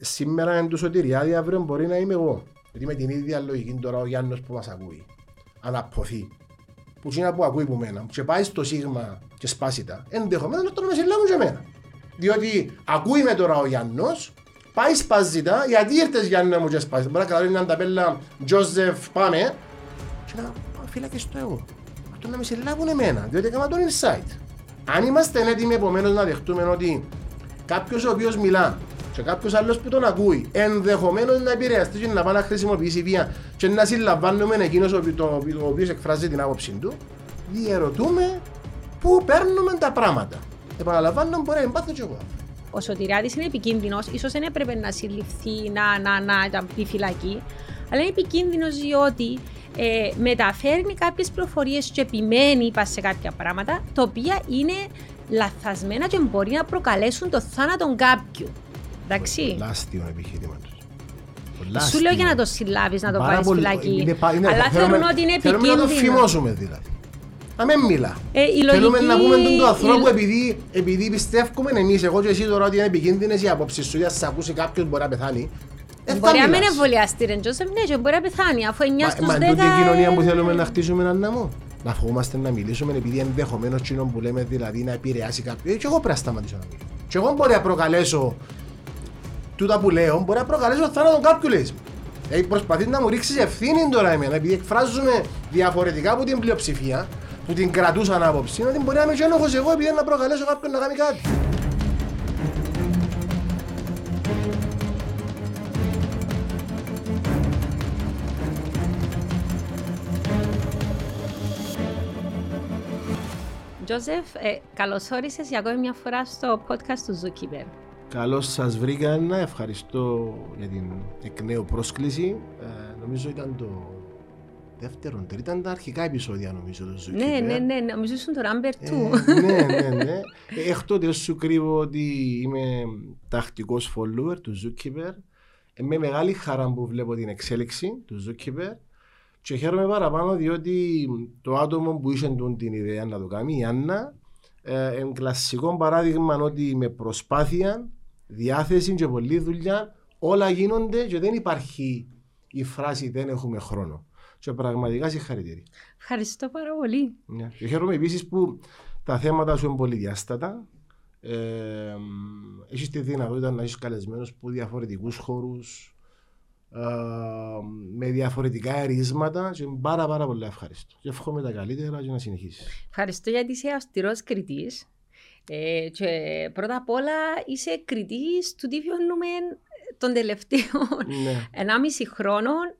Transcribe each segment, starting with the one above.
σήμερα είναι του Σωτηριάδη, αύριο μπορεί να είμαι εγώ. Γιατί με την ίδια λογική τώρα ο Γιάννος που μας ακούει, αναποθεί, που είναι που ακούει που μένα, και πάει στο σίγμα και σπάσει τα, ενδεχομένως να τον με συλλάβουν και εμένα. Διότι ακούει με τώρα ο Γιάννος, πάει σπάζει τα, γιατί ήρθες Γιάννη μου και σπάζει. Μπορεί να καταλάβει μια ταπέλα, Τζόζεφ πάμε, και να πάω φύλακες στο εγώ. Αυτό να με συλλάβουν εμένα, διότι έκανα τον insight. Αν είμαστε έτοιμοι επομένως να δεχτούμε ότι κάποιος ο οποίος μιλά και κάποιος άλλος που τον ακούει ενδεχομένως να επηρεαστεί και να πάει να χρησιμοποιήσει βία και να συλλαμβάνουμε εκείνος ο, το, ο οποίος εκφράζει την άποψη του διερωτούμε πού παίρνουμε τα πράγματα. Επαναλαμβάνω μπορεί να πάθω κι εγώ. Ο Σωτηράδης είναι επικίνδυνος, ίσως δεν έπρεπε να συλληφθεί, να, να, να, να πει φυλακή, αλλά είναι επικίνδυνος διότι ε, μεταφέρνει κάποιες πληροφορίε και επιμένει σε κάποια πράγματα, τα οποία είναι λαθασμένα και μπορεί να προκαλέσουν το θάνατο κάποιου. Εντάξει. Λάστιο επιχείρημα τους. Σου λέω για να το συλλάβεις, να το πάρεις φυλακή. Είναι, είναι, Αλλά θεωρούν ότι είναι επικίνδυνο. Θέλουμε να το φημώσουμε δηλαδή. Να μην μιλά. Ε, Θέλουμε να πούμε τον ανθρώπου η... επειδή, επειδή πιστεύουμε εμείς, εγώ και εσύ τώρα ότι είναι επικίνδυνες οι απόψεις σου, για να σε ακούσει κάποιος μπορεί να πεθάνει. Ε, μπορεί να μην εμβολιαστεί, ρε Τζόσεφ, ναι, και μπορεί να πεθάνει, αφού 9 στους 10... Μα τούτη η κοινωνία που θέλουμε να χτίσουμε έναν ναμό. Να φοβόμαστε να μιλήσουμε επειδή ενδεχομένως κοινό που λέμε δηλαδή να επηρεάσει κάποιον. Και εγώ πρέπει να σταματήσω να μιλήσω. Και εγώ μπορεί να προκαλέσω τούτα που λέω, μπορεί να προκαλέσω θάνατο κάποιου λέει. Ε, προσπαθεί να μου ρίξεις ευθύνη τώρα εμένα, επειδή εκφράζουμε διαφορετικά από την πλειοψηφία, που την κρατούσαν άποψη, ότι μπορεί να είμαι και ένοχος εγώ επειδή να προκαλέσω κάποιον να κάνει κάτι. Τζόζεφ, ε, καλώς όρισες για ακόμη μια φορά στο podcast του Zookeeper. Καλώς σας βρήκα, να ευχαριστώ για την εκ νέου πρόσκληση. Ε, νομίζω ήταν το δεύτερο, τρίτο, ήταν τα αρχικά επεισόδια νομίζω το Zookeeper. Ναι, ναι, ναι, νομίζω ήσουν το Number 2. Ε, ναι, ναι, ναι. Έχ τότε σου κρύβω ότι είμαι τακτικός follower του Zookeeper. Ε, με μεγάλη χαρά που βλέπω την εξέλιξη του Zookeeper και χαίρομαι παραπάνω διότι το άτομο που είχε την ιδέα να το κάνει, η Άννα, ε, είναι κλασικό παράδειγμα ότι με προσπάθεια, διάθεση και πολλή δουλειά όλα γίνονται και δεν υπάρχει η φράση δεν έχουμε χρόνο. Και πραγματικά συγχαρητήρια. Ευχαριστώ πάρα πολύ. Yeah. Και χαίρομαι επίσης που τα θέματα σου είναι πολύ διάστατα. Ε, έχεις τη δυνατότητα να έχει καλεσμένου από διαφορετικούς χώρους, με διαφορετικά ερίσματα και πάρα πάρα πολύ ευχαριστώ. Και εύχομαι τα καλύτερα και να συνεχίσεις. Ευχαριστώ γιατί είσαι αυστηρό κριτή. Ε, και πρώτα απ' όλα είσαι κριτής του τι βιώνουμε των τελευταίων ναι. 1,5 χρόνων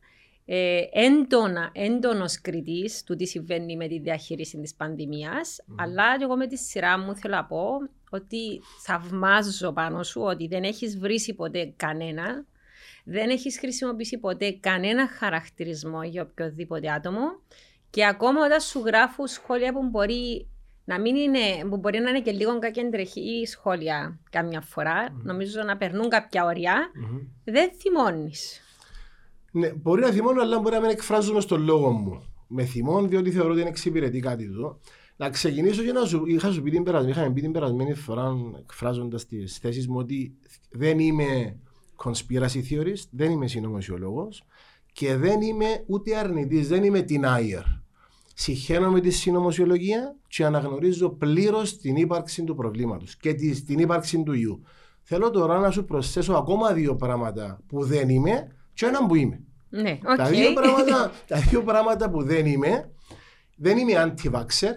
ε, έντονα, έντονος κριτής του τι συμβαίνει με τη διαχείριση της πανδημίας mm. αλλά και εγώ με τη σειρά μου θέλω να πω ότι θαυμάζω πάνω σου ότι δεν έχεις βρει ποτέ κανένα δεν έχεις χρησιμοποιήσει ποτέ κανένα χαρακτηρισμό για οποιοδήποτε άτομο και ακόμα όταν σου γράφουν σχόλια που μπορεί να, μην είναι, που μπορεί να είναι και λίγο κακεντρεχή σχόλια καμιά φορά, mm-hmm. νομίζω να περνούν κάποια ωριά, mm-hmm. δεν θυμώνεις. Ναι, μπορεί να θυμώνω, αλλά μπορεί να μην εκφράζομαι στον λόγο μου. Με θυμών, διότι θεωρώ ότι είναι εξυπηρετεί κάτι εδώ. Να ξεκινήσω και να σου, είχα σου πει την περασμένη, είχαμε πει την περασμένη φορά εκφράζοντας τις θέσεις μου ότι δεν είμαι conspiracy theorist, δεν είμαι συνωμοσιολόγος και δεν είμαι ούτε αρνητής, δεν είμαι την denier. Συχαίνομαι τη συνωμοσιολογία και αναγνωρίζω πλήρως την ύπαρξη του προβλήματος και την ύπαρξη του ιού. Θέλω τώρα να σου προσθέσω ακόμα δύο πράγματα που δεν είμαι και ένα που είμαι. Ναι, okay. τα, δύο πράγματα, τα δύο πράγματα που δεν είμαι, δεν είμαι anti-vaxxer,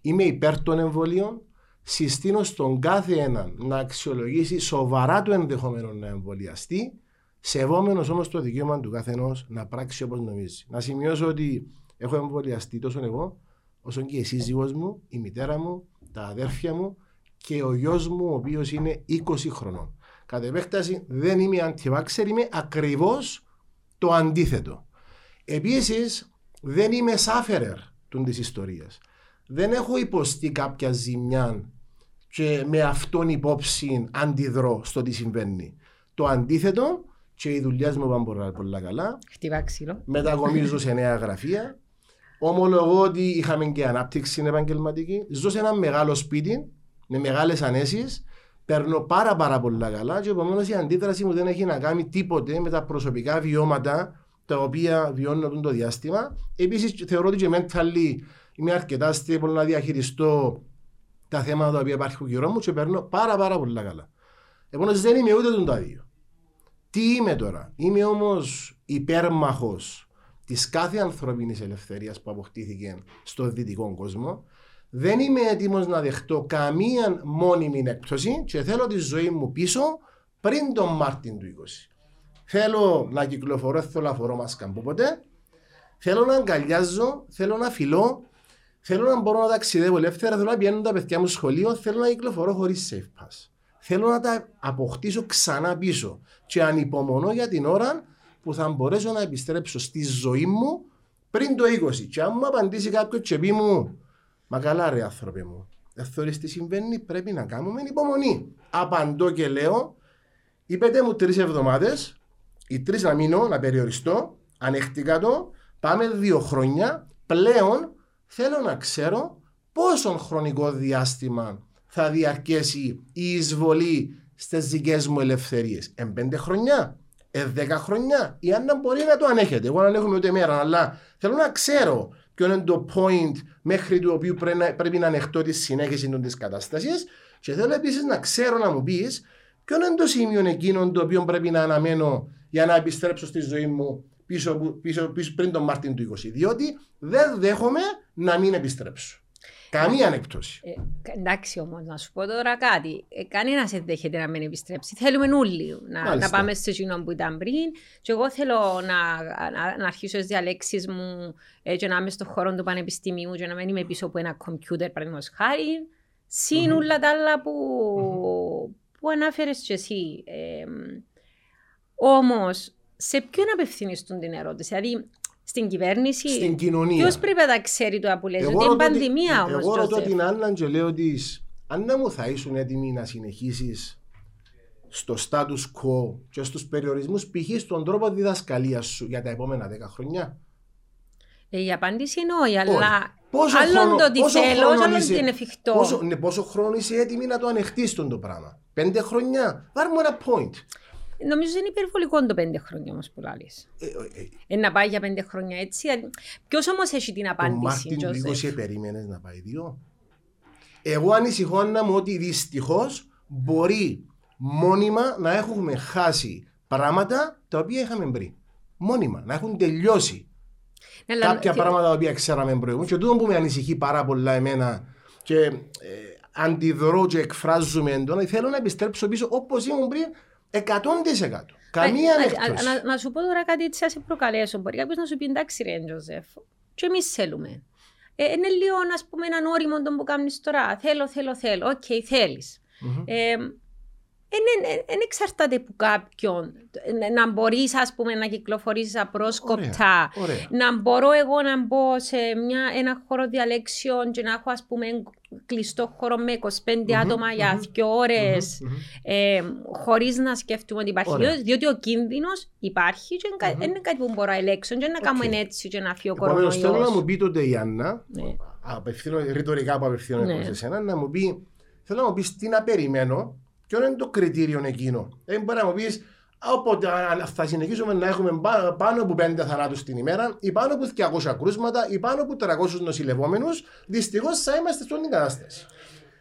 είμαι υπέρ των εμβολίων, συστήνω στον κάθε έναν να αξιολογήσει σοβαρά το ενδεχόμενο να εμβολιαστεί, σεβόμενος όμως το δικαίωμα του καθενός να πράξει όπως νομίζει. Να σημειώσω ότι έχω εμβολιαστεί τόσο εγώ, όσο και η σύζυγό μου, η μητέρα μου, τα αδέρφια μου και ο γιος μου, ο οποίος είναι 20 χρονών. Κατ' επέκταση δεν είμαι αντιβάξερ, είμαι ακριβώς το αντίθετο. Επίσης, δεν είμαι σάφερερ τη ιστορία. Δεν έχω υποστεί κάποια ζημιά και με αυτόν υπόψη αντιδρώ στο τι συμβαίνει. Το αντίθετο και οι δουλειέ μου πάνε πολλά, πολλά καλά. Χτυπά ξύλο. Μετακομίζω σε νέα γραφεία. Ομολογώ ότι είχαμε και ανάπτυξη επαγγελματική. Ζω σε ένα μεγάλο σπίτι με μεγάλες ανέσεις. Παίρνω πάρα πάρα πολλά καλά και επομένως η αντίδραση μου δεν έχει να κάνει τίποτε με τα προσωπικά βιώματα τα οποία βιώνω το διάστημα. Επίσης θεωρώ ότι και mentally είμαι αρκετά stable να διαχειριστώ τα θέματα τα οποία υπάρχουν γύρω μου και παίρνω πάρα πάρα πολλά καλά. Επομένως δεν είμαι ούτε τον τα δύο. Τι είμαι τώρα; Είμαι όμως υπέρμαχος της κάθε ανθρώπινης ελευθερίας που αποκτήθηκε στο δυτικό κόσμο. Δεν είμαι έτοιμος να δεχτώ καμία μόνιμη έκπτωση και θέλω τη ζωή μου πίσω πριν τον Μάρτιν του 20. Θέλω να κυκλοφορώ, θέλω να φορώ μάσκα ποτέ. Θέλω να αγκαλιάζω, θέλω να φιλώ, θέλω να μπορώ να ταξιδεύω ελεύθερα, θέλω να πηγαίνω τα παιδιά μου σχολείο, θέλω να κυκλοφορώ χωρίς safe pass. Θέλω να τα αποκτήσω ξανά πίσω. Και ανυπομονώ για την ώρα που θα μπορέσω να επιστρέψω στη ζωή μου πριν το 20. Και αν μου απαντήσει κάποιος και πει μου, μα καλά ρε άνθρωπε μου, δεν θεωρείς τι συμβαίνει, πρέπει να κάνουμε υπομονή. Απαντώ και λέω, είπετε μου τρεις εβδομάδες, οι τρεις να μείνω, να περιοριστώ, ανέχτηκα το, πάμε δύο χρόνια, πλέον θέλω να ξέρω πόσο χρονικό διάστημα θα διαρκέσει η εισβολή στις δικές μου ελευθερίες. Εν πέντε χρονιά, εν δέκα χρονιά, ή αν μπορεί να το ανέχεται. Εγώ δεν έχουμε ούτε μέρα, αλλά θέλω να ξέρω ποιο είναι το point μέχρι του οποίου πρέπει να ανεχτώ τη συνέχιση της κατάστασης. Και θέλω επίσης να ξέρω να μου πεις ποιο είναι το σημείο εκείνο το οποίο πρέπει να αναμένω για να επιστρέψω στη ζωή μου πίσω, πίσω, πίσω πριν τον Μάρτιν του 20. Διότι δεν δέχομαι να μην επιστρέψω. Καμία ανεκπτώση. Ε, εντάξει όμως, να σου πω τώρα κάτι. Ε, Κανένας δεν δέχεται να μην επιστρέψει. Θέλουμε όλοι να, να πάμε σε εκείνο που ήταν πριν. Και εγώ θέλω να, να, να αρχίσω τι διαλέξεις μου ε, και να είμαι στον χώρο του πανεπιστημίου και να μην είμαι πίσω από ένα κομπιούτερ, παραδείγματος χάρη. Συν όλα τα άλλα που, mm-hmm. που ανάφερες και εσύ. Ε, Όμως, σε ποιον απευθύνεις την ερώτηση, Δηλαδή, στην κυβέρνηση. Στην κοινωνία. Ποιος πρέπει να ξέρει το που λέει, ότι είναι πανδημία όμως. Εγώ ρωτώ την Άννα και λέω ότι αν να μου θα ήσουν έτοιμοι να συνεχίσεις στο status quo και στους περιορισμούς, π.χ. στον τρόπο διδασκαλίας σου για τα επόμενα 10 χρόνια; Ε, η απάντηση είναι όχι, αλλά πόσο άλλον χρόνο, το τι θέλω, άλλον τι είναι εφικτό. Πόσο, ναι, πόσο χρόνο είσαι έτοιμη να το ανεχτείς το πράγμα; Πέντε χρονιά. Πάρουμε ένα point. Νομίζω είναι υπερβολικό το πέντε χρόνια όμως που λέει. Ε, ε, ε, να πάει για πέντε χρόνια έτσι. Ποιος όμως έχει την απάντηση, Ο Μάρτιν του 20 περίμενες να πάει δύο. Εγώ ανησυχώ να μου ότι δυστυχώς μπορεί μόνιμα να έχουμε χάσει πράγματα τα οποία είχαμε πριν. Μόνιμα, να έχουν τελειώσει. Ναι, κάποια πράγματα τα οποία ξέραμε προηγούμενο. Και τούτο που με ανησυχεί πάρα πολλά εμένα και ε, αντιδρώ και εκφράζομαι έντονα, θέλω να επιστρέψω πίσω όπως ήμουν πριν 100%. Καμία έκπτωση. Να, να, σου πω τώρα κάτι έτσι, σε προκαλέσω. Μπορεί κάποιος να σου πει εντάξει, Ρε Τζόζεφ, και εμείς θέλουμε. Ε, είναι λίγο, ας πούμε, εν ανώριμο τούτον που κάνεις τώρα. Θέλω, θέλω, θέλω. Ok, okay, θέλεις. Mm-hmm. Ε, δεν εξαρτάται από κάποιον να μπορείς να κυκλοφορήσει απρόσκοπτα. Να μπορώ εγώ να μπω σε μια, ένα χώρο διαλέξεων και να έχω ας πούμε κλειστό χώρο με 25 άτομα για δύο ώρες, ε, χωρίς να σκέφτομαι ότι υπάρχει. Ωραία. Διότι ο κίνδυνος υπάρχει και δεν είναι κάτι που μπορώ να ελέγξω. Και να okay. κάνω έτσι και να φύγω κορονοϊός. Θέλω να μου πει τότε η Άννα, ναι. απευθύνω, ρητορικά που απευθύνω ναι. σε εσένα, να μου πει, θέλω να μου πεις τι να περιμένω Ποιο είναι το κριτήριο εκείνο; Δεν μπορεί να μου πει, όποτε θα συνεχίσουμε να έχουμε πάνω από 5 θανάτους την ημέρα, ή πάνω από 200 κρούσματα, ή πάνω από 300 νοσηλευόμενους, δυστυχώς θα είμαστε στην κατάσταση.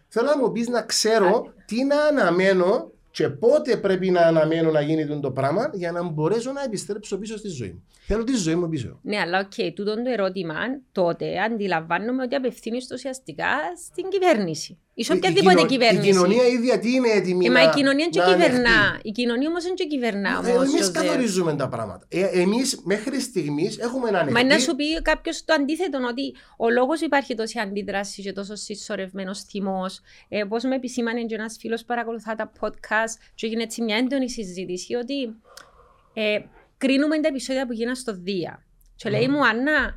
Θέλω να μου πεις να ξέρω τι να αναμένω και πότε πρέπει να αναμένω να γίνει το πράγμα για να μπορέσω να επιστρέψω πίσω στη ζωή μου. Θέλω τη ζωή μου πίσω. Ναι, αλλά ok, okay, τούτο το ερώτημα τότε αντιλαμβάνομαι ότι απευθύνει ουσιαστικά στην κυβέρνηση. Ίσως οποιαδήποτε κυβέρνηση. Η κοινωνία ίδια τι είναι έτοιμη ε, Μα η κοινωνία είναι και κυβερνά. Η κοινωνία όμως είναι και κυβερνά. Ε, Εμείς καθορίζουμε τα πράγματα. Ε, Εμείς μέχρι στιγμής έχουμε ένα Μα να σου πει κάποιος το αντίθετο, ότι ο λόγος υπάρχει τόση αντίδραση και τόσο συσσωρευμένος θυμός. Ε, Πώς με επισήμανε και ένας φίλος παρακολουθά τα podcast, και έγινε έτσι μια έντονη συζήτηση ότι ε, κρίνουμε τα επεισόδια που γίνανε στο Δία. Και λέει μου, Άννα,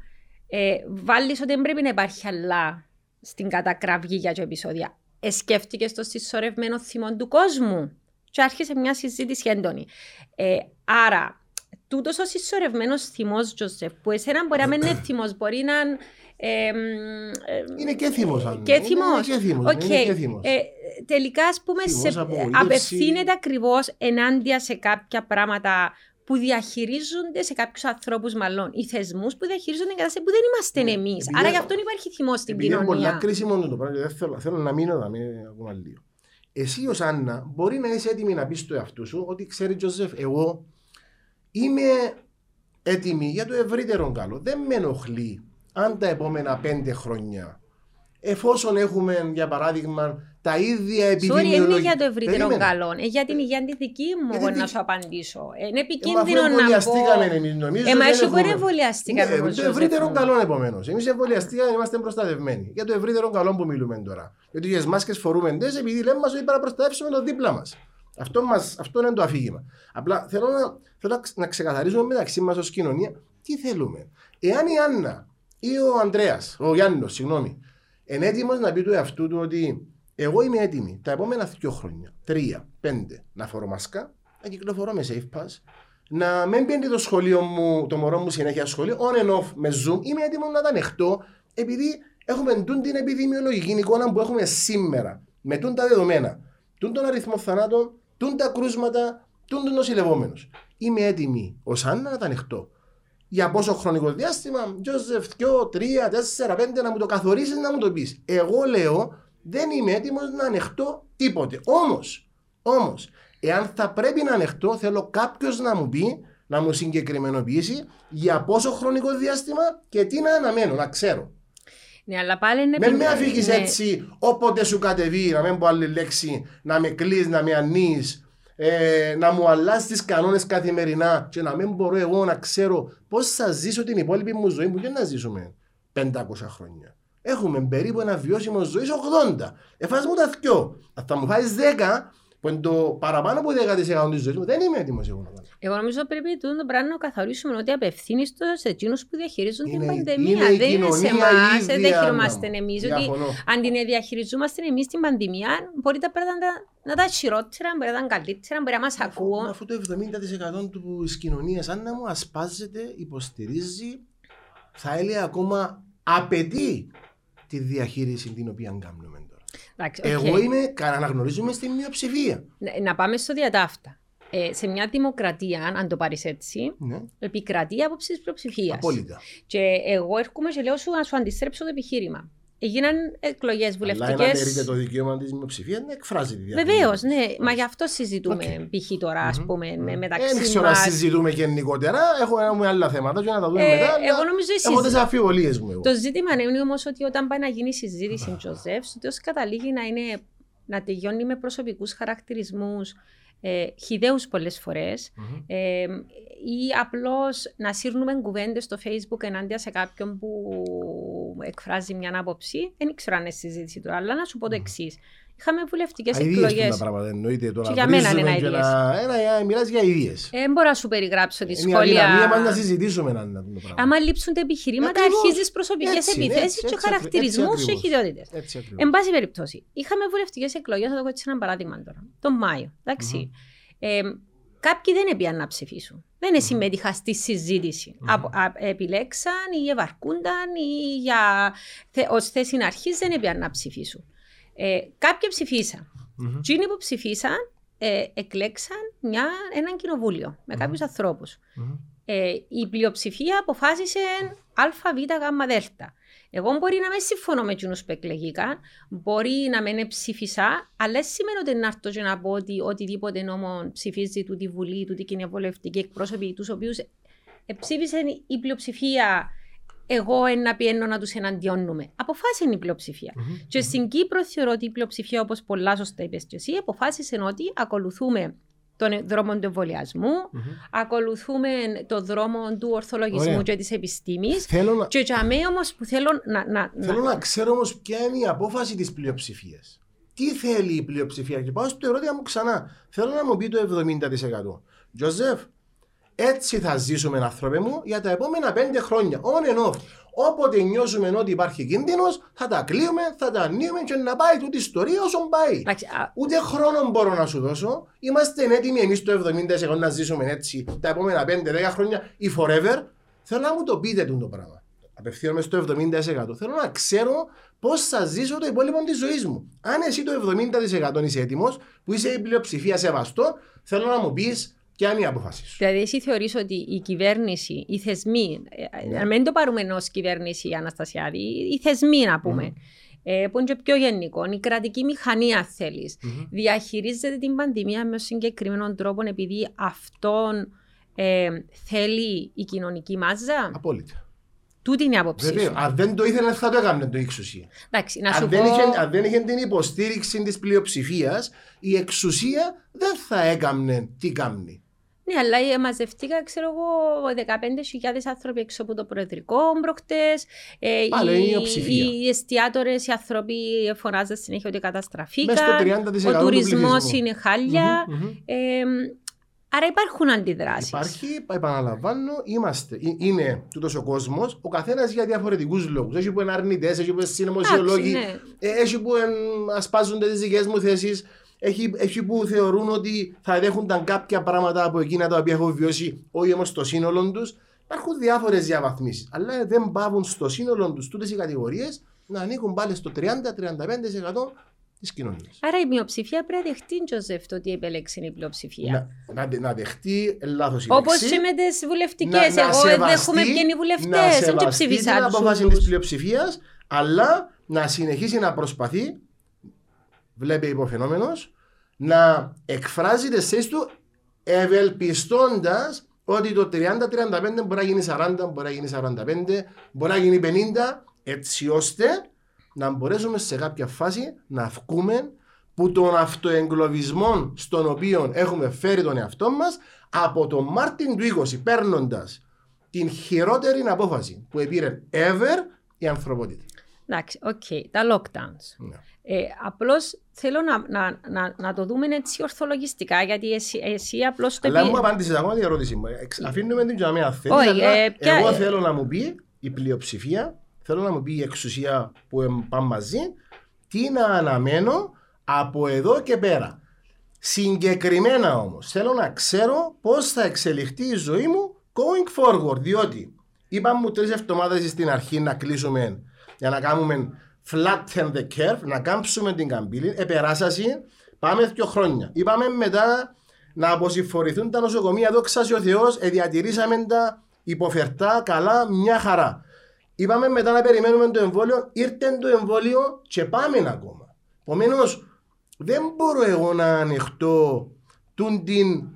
ε, βάλεις ότι δεν πρέπει να υπάρχει αλλά στην κατακραυγή για το επεισόδια. Εσκέφτηκες στο συσσωρευμένο θυμό του κόσμου. Και άρχισε μια συζήτηση έντονη. Ε, άρα, τούτος ο συσσωρευμένος θυμός, Τζοσεφ, που εσένα μπορεί να μην είναι θυμός, μπορεί να... Ε, είναι και θυμός, αν και θυμός. Είναι και θυμός. Okay. Είναι και θυμός. Ε, τελικά, ας πούμε, σε, απευθύνεται ακριβώς ενάντια σε κάποια πράγματα που διαχειρίζονται σε κάποιους ανθρώπους, μάλλον οι θεσμούς που διαχειρίζονται την κατάσταση που δεν είμαστε ναι. εμείς. Άρα γι' αυτό υπάρχει θυμός στην κοινωνία. Είναι πολύ κρίσιμο το πράγμα. Δεν θέλω, θέλω να μείνω εδώ, μην ακόμα λίγο. Εσύ ως Άννα μπορεί να είσαι έτοιμη να πεις στο εαυτό σου ότι ξέρει, Τζοζεφ, εγώ είμαι έτοιμη για το ευρύτερο καλό. Δεν με ενοχλεί αν τα επόμενα πέντε χρόνια, εφόσον έχουμε για παράδειγμα τα ίδια επιδημιολογικά. Sorry, είναι για το ευρύτερο καλό. Ε, για την υγεία τη δική μου, εγώ να σου απαντήσω. Ε, είναι επικίνδυνο να πω. εμείς, νομίζω. Εμά εσύ που εμβολιαστήκαμε. Ναι, το ευρύτερο καλό επομένως. Εμείς εμβολιαστήκαμε, είμαστε προστατευμένοι. Για το ευρύτερο καλό που μιλούμε τώρα. Γιατί τις μάσκες φορούμε ντε, επειδή λέμε μας ότι πρέπει να προστατεύσουμε το δίπλα μας. Αυτό, μας, αυτό είναι το αφήγημα. Απλά θέλω να, θέλω να ξεκαθαρίσουμε μεταξύ μας ως κοινωνία τι θέλουμε. Εάν η Άννα ή ο Ανδρέας, ο Γιάννης, συγγνώμη, είναι έτοιμος να πει του εαυτού του ότι εγώ είμαι έτοιμη τα επόμενα δύο χρόνια, τρία, πέντε, να φορώ μάσκα, να κυκλοφορώ με safe pass, να μην πιένει το σχολείο μου, το μωρό μου συνέχεια σχολείο, on and off με zoom, είμαι έτοιμος να τα ανεχτώ, επειδή έχουμε τούν την επιδημιολογική εικόνα που έχουμε σήμερα, με τούν τα δεδομένα, τούν τον αριθμό θανάτων, τούν τα κρούσματα, τούν του νοσηλευόμενου. Είμαι έτοιμη ως Άννα να τα ανεχτώ. Για πόσο χρονικό διάστημα, Τζόζεφ, 2, 3, 4, 5, να μου το καθορίσεις, να μου το πεις. Εγώ λέω δεν είμαι έτοιμος να ανεχτώ τίποτε. Όμως, όμως, εάν θα πρέπει να ανεχτώ, θέλω κάποιος να μου πει, να μου συγκεκριμενοποιήσει για πόσο χρονικό διάστημα και τι να αναμένω, να ξέρω. Ναι, αλλά πάλι είναι. Με με αφήγει ναι. έτσι, όποτε σου κατεβεί, να μην πω άλλη λέξη, να με κλείσει, να με ανεί, ε, να μου αλλάζει τις κανόνες καθημερινά και να μην μπορώ εγώ να ξέρω πώς θα ζήσω την υπόλοιπη μου ζωή που δεν να ζήσουμε 500 χρόνια. Έχουμε περίπου ένα βιώσιμο ζωής 80. Εφάς μου τα δυο. Αν θα μου φάεις 10, που είναι το παραπάνω από 10% της ζωής μου, δεν είμαι έτοιμος εγώ να κάνω. Εγώ νομίζω πρέπει το πράγμα να καθορίσουμε ότι απευθύνεις το σε εκείνους που διαχειρίζουν την πανδημία. δεν είναι σε εμάς, δεν διαχειριζόμαστε εμείς. Ότι αν την διαχειριζόμαστε εμείς την πανδημία, μπορεί τα πράγματα να τα χειρότερα, μπορεί να τα καλύτερα, μπορεί να μας ακούω. Αφού το 70% της κοινωνίας, αν να μου ασπάζεται, υποστηρίζει, θα έλεγα ακόμα απαιτεί τη διαχείριση την οποία κάνουμε τώρα. Εντάξει, okay. Εγώ είμαι, αναγνωρίζουμε στην μειοψηφία. Να, να πάμε στο διατάφτα. Ε, σε μια δημοκρατία, αν το πάρεις έτσι, ναι. επικρατεί άποψη πλειοψηφίας. Απόλυτα. Και εγώ έρχομαι και λέω σου να σου αντιστρέψω το επιχείρημα. Έγιναν εκλογές βουλευτικέ. Αλλά αν το δικαίωμα της μειοψηφίας να εκφράζει τη διαδικασία. Βεβαίως, ναι. Μα γι' αυτό συζητούμε okay. π.χ. τώρα, ας mm-hmm. πούμε, mm-hmm. μεταξύ μα. Δεν ξέρω να συζητούμε γενικότερα. Έχουμε άλλα θέματα και να τα δούμε ε, μετά. Εγώ νομίζω Έχω τις αμφιβολίες μου. Εγώ. Το ζήτημα είναι όμως ότι όταν πάει να γίνει συζήτηση, Τζοζεφ, ότι ω καταλήγει να, είναι, να τελειώνει με προσωπικούς χαρακτηρισμούς ε, χιδαίους πολλές ε, ή απλώς να σύρνουμε κουβέντες στο facebook ενάντια σε κάποιον που εκφράζει μια άποψη. Δεν ξέρω αν είναι συζήτηση τώρα, αλλά να σου πω το εξής. Είχαμε βουλευτικές εκλογές. Και για μένα είναι αειδίε. Μιλάς για ιδίε. Δεν μπορώ να σου περιγράψω τη σχόλια. Μία να συζητήσουμε ένα πράγμα. Άμα λείψουν τα επιχειρήματα, αρχίζεις προσωπικές επιθέσεις και χαρακτηρισμούς και χειδιότητε. Εν πάση περιπτώσει, είχαμε βουλευτικές εκλογές, θα το πω έτσι ένα παράδειγμα τώρα. Τον Μάιο. Εντάξει. Ε, κάποιοι δεν έπιαν να ψηφίσουν. Δεν συμμετείχα στη συζήτηση. επιλέξαν ή ευαρκούνταν ή για, ως θέση αρχής δεν έπιαν να ψηφίσουν. Ε, κάποιοι ψηφίσαν. Mm-hmm. Εκείνοι που ψηφίσαν ε, εκλέξαν μια, έναν κοινοβούλιο με κάποιους mm-hmm. ανθρώπου. Ε, η πλειοψηφία αποφάσισε Α, Β, Γ, Δ. Εγώ μπορεί να μην συμφωνώ με εκείνου που εκλεγήκαν, μπορεί να μην ψήφισα, αλλά σημαίνει ότι να έρθω και να πω ότι οτιδήποτε νόμο ψηφίζει του τη Βουλή, του τη κοινοβουλευτική εκπρόσωποι, τους οποίους ψήφισε η πλειοψηφία εγώ να πιένω να τους εναντιώνουμε. Αποφάσισε η πλειοψηφία. Mm-hmm. Και στην Κύπρο θεωρώ ότι η πλειοψηφία, όπως πολλά σωστά είπες και εσύ, αποφάσισε ότι ακολουθούμε τον δρόμο του εμβολιασμού, mm-hmm. ακολουθούμε τον δρόμο του ορθολογισμού Ωραία. και της επιστήμης. Να... Και για μένα όμως που θέλω να. να θέλω να, να ξέρω όμως ποια είναι η απόφαση της πλειοψηφίας. Τι θέλει η πλειοψηφία, και πάω στο ερώτημα μου ξανά. Θέλω να μου πει το 70%. Τζοζεφ, Έτσι θα ζήσουμε, άνθρωπε μου, για τα επόμενα πέντε χρόνια. On and off. Όποτε νιώσουμε ότι υπάρχει κίνδυνος, θα τα κλείουμε, θα τα ανοίγουμε και να πάει τούτη η ιστορία όσο πάει. Ούτε χρόνο μπορώ να σου δώσω. Είμαστε έτοιμοι εμείς το 70% να ζήσουμε έτσι τα επόμενα 5-10 χρόνια ή forever. Θέλω να μου το πείτε το πράγμα. Απευθύνομαι στο 70%. Θέλω να ξέρω πώς θα ζήσω το υπόλοιπο της ζωής μου. Αν εσύ το 70% είσαι έτοιμος, που είσαι η πλειοψηφία σεβαστό, θέλω να μου πεις Ποια είναι η απόφαση σου. Δηλαδή, εσύ θεωρείς ότι η κυβέρνηση, οι θεσμοί, ε, ναι. να μην το πάρουμε ενό κυβέρνηση Αναστασιάδη, οι θεσμοί να πούμε, ε, που είναι και πιο γενικό, η κρατική μηχανή, αν θέλεις, διαχειρίζεται την πανδημία με συγκεκριμένο τρόπο επειδή αυτόν ε, θέλει η κοινωνική μάζα; Απόλυτα. Τούτη είναι η άποψή σου. Αν δεν το ήθελε, θα το έκανε το εξουσία. Εντάξει, να σου αν, πω... δεν είχε, αν δεν είχε την υποστήριξη της πλειοψηφίας, η εξουσία δεν θα έκανε τι κάνει. Ναι, αλλά μαζευτήκα, ξέρω εγώ, 15.000 άνθρωποι έξω από το Προεδρικό προχτές. Ε, Πάλι οι, οι, οι εστιατόρες, οι άνθρωποι φωνάζουν συνέχεια ότι καταστραφήκαν. Ο τουρισμός είναι χάλια. Mm-hmm, mm-hmm. Ε, άρα υπάρχουν αντιδράσεις. Υπάρχει, επαναλαμβάνω, είμαστε, είναι τούτος ο κόσμος, ο καθένας για διαφορετικούς λόγους. Έχει που είναι αρνητές, έχει που είναι συνωμοσιολόγοι, ναι. Ε, έχει που ασπάζονται τις δικές μου θέσεις. Έχει, έχει που θεωρούν ότι θα δέχονταν κάποια πράγματα από εκείνα τα οποία έχουν βιώσει, όχι όμως στο σύνολο τους. Υπάρχουν διάφορες διαβαθμίσεις. Αλλά δεν πάβουν στο σύνολο τους τούτες οι κατηγορίες να ανήκουν πάλι στο 30-35% της κοινωνίας. Άρα η μειοψηφία πρέπει να δεχτεί, Τζοζεφ, το ότι επέλεξε η πλειοψηφία. Να, να, να δεχτεί λάθος η Όπως και με τις βουλευτικές. Εγώ δεν έχουμε βγει οι βουλευτές. Δεν ψηφίσαν. την απόφαση της πλειοψηφίας, αλλά να συνεχίσει να προσπαθεί. Βλέπει υποφαινόμενος να εκφράζει τις θέσεις του ευελπιστώντας ότι το 30-35 μπορεί να γίνει 40, μπορεί να γίνει 45, μπορεί να γίνει 50, έτσι ώστε να μπορέσουμε σε κάποια φάση να βγούμε που τον αυτοεγκλωβισμό στον οποίο έχουμε φέρει τον εαυτό μας από τον Μάρτιν του 20 παίρνοντας την χειρότερη απόφαση που επήρε ever η ανθρωπότητα. Εντάξει, ok, okay. τα lockdowns. Ναι. Ε, Απλώς θέλω να, να, να, να, το δούμε έτσι ορθολογιστικά, γιατί εσύ, εσύ απλώς το Αλλά μου απάντησες ακόμα την ερώτηση μου. Αφήνουμε την τζαμία θέλει. Ε, Εγώ θέλω να μου πει η πλειοψηφία, θέλω να μου πει η εξουσία που πάμε μαζί, τι να αναμένω από εδώ και πέρα. Συγκεκριμένα όμως, θέλω να ξέρω πώς θα εξελιχθεί η ζωή μου going forward. Διότι είπαμε μου τρεις εβδομάδες στην αρχή να κλείσουμε για να κάνουμε flatten the curve, να κάμψουμε την καμπύλη, επεράσασαι, πάμε δύο χρόνια. Είπαμε μετά να αποσυμφορηθούν τα νοσοκομεία, δόξα ο Θεός, διατηρήσαμε τα υποφερτά καλά, μια χαρά. Είπαμε μετά να περιμένουμε το εμβόλιο, ήρθε το εμβόλιο και πάμε ακόμα. Επομένως, δεν μπορώ εγώ να ανοιχτώ τούν την,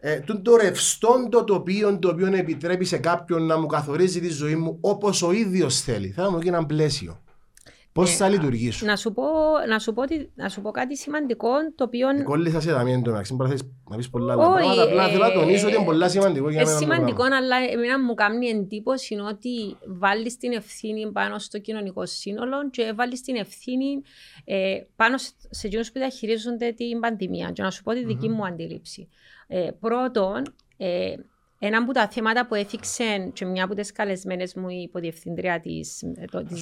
ε, το ρευστό το τοπίο το οποίο επιτρέπει σε κάποιον να μου καθορίζει τη ζωή μου όπως ο ίδιος θέλει. Θα μου ένα πλαίσιο. Πώς ε, θα λειτουργήσουν; Να σου, πω, να, σου πω, να σου πω κάτι σημαντικό το οποίο. Κόλλησα σε δαμία εντωμεταξύ. Μπορείς να πεις πολλά άλλα πράγματα. Απλά θέλω να τονίσω ότι είναι πολύ σημαντικό για μένα. Είναι σημαντικό, αλλά εμένα μου κάνει εντύπωση ότι βάλεις την ευθύνη πάνω στο κοινωνικό σύνολο και βάλεις την ευθύνη ε, πάνω σε εκείνους που διαχειρίζονται την πανδημία. Και να σου πω τη δική μου αντίληψη. Ε, πρώτον, ε, ένα από τα θέματα που έθιξε και μια από τις καλεσμένες μου η υποδιευθύντρια της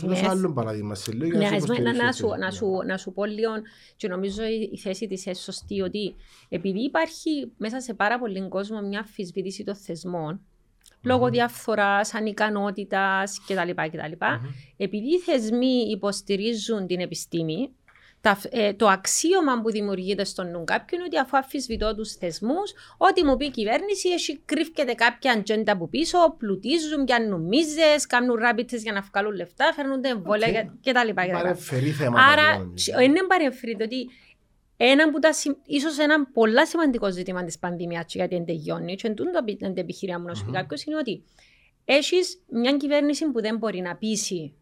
ΜΕΣ. Θα άλλο παράδειγμα σε λίγο. Ναι, να, να, σου, να, σου, να σου πω λίγο και νομίζω η θέση της είναι σωστή ότι επειδή υπάρχει μέσα σε πάρα πολύ κόσμο μια αμφισβήτηση των θεσμών λόγω διαφθοράς, ανικανότητας κτλ. κτλ. Επειδή οι θεσμοί υποστηρίζουν την επιστήμη, ε, το αξίωμα που δημιουργείται στον νου κάποιου είναι ότι αφού αφισβητώ τους θεσμούς, ό,τι μου πει η κυβέρνηση, έχει κρύφκεται κάποια ατζέντα από πίσω, πλουτίζουν, πιάνουν μίζε, κάνουν ράμπιτσε για να βγάλουν λεφτά, φέρνουν εμβόλια okay. κτλ. Παρεμφερεί θέματα. Άρα, είναι παρεμφερεί ότι ένα που τα, ίσως ένα πολύ σημαντικό ζήτημα της πανδημίας γιατί δεν τελειώνει, και εντούν το επιχείρημα μου να σου πει κάποιος, είναι ότι έχεις μια κυβέρνηση που δεν μπορεί να πείσει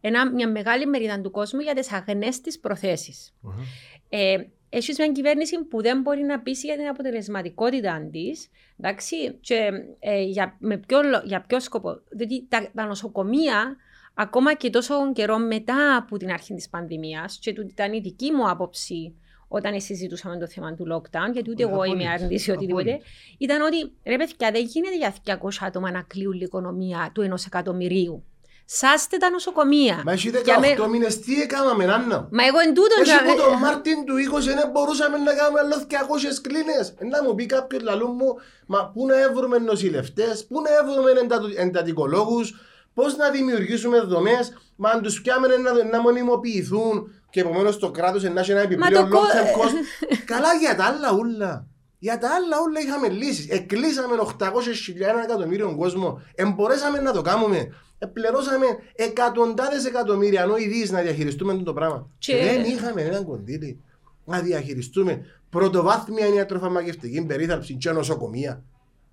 ένα, μια μεγάλη μερίδα του κόσμου για τις αγνές της προθέσεις. Mm-hmm. Ε, έχεις μια κυβέρνηση που δεν μπορεί να πείσει για την αποτελεσματικότητα της. Και ε, για, με ποιο, για ποιο σκοπό. Διότι τα, τα νοσοκομεία, ακόμα και τόσο καιρό μετά από την αρχή της πανδημίας, και του ήταν η δική μου άποψη όταν συζητούσαμε το θέμα του lockdown, γιατί ούτε εγώ είμαι αρνητή ή οτιδήποτε, ήταν ότι ρε παιδιά, δεν γίνεται για 200 άτομα να κλείουν η οικονομία του ενός εκατομμυρίου. Σάστε τα νοσοκομεία. Μα έχει 18 με... μήνες τι έκαναμε, Άννα. Μα εγώ εν τούτο... Εσύ που τον Μάρτιν του 20 δεν μπορούσαμε να κάνουμε άλλος 200 κλίνες. Να μου πει κάποιος λαλού μου, μα πού να έβρουμε νοσηλευτές, πού να έβρουμε εντατικολόγους, πώς να δημιουργήσουμε δομές, μα αν τους πιάμε να, να μονιμοποιηθούν και επομένως το κράτος να έχει ένα επιπλέον long term cost. Καλά για τα άλλα ούλα. Για τα άλλα όλα είχαμε λύσεις. Εκλείσαμε 800.000 εκατομμύριο κόσμο. Εμπορέσαμε να το κάνουμε. Επληρώσαμε εκατοντάδες εκατομμύρια νοηδεί να διαχειριστούμε το πράγμα. Και... Δεν είχαμε έναν κονδύλι να διαχειριστούμε πρωτοβάθμια ιατροφαρμακευτική περίθαλψη και νοσοκομεία.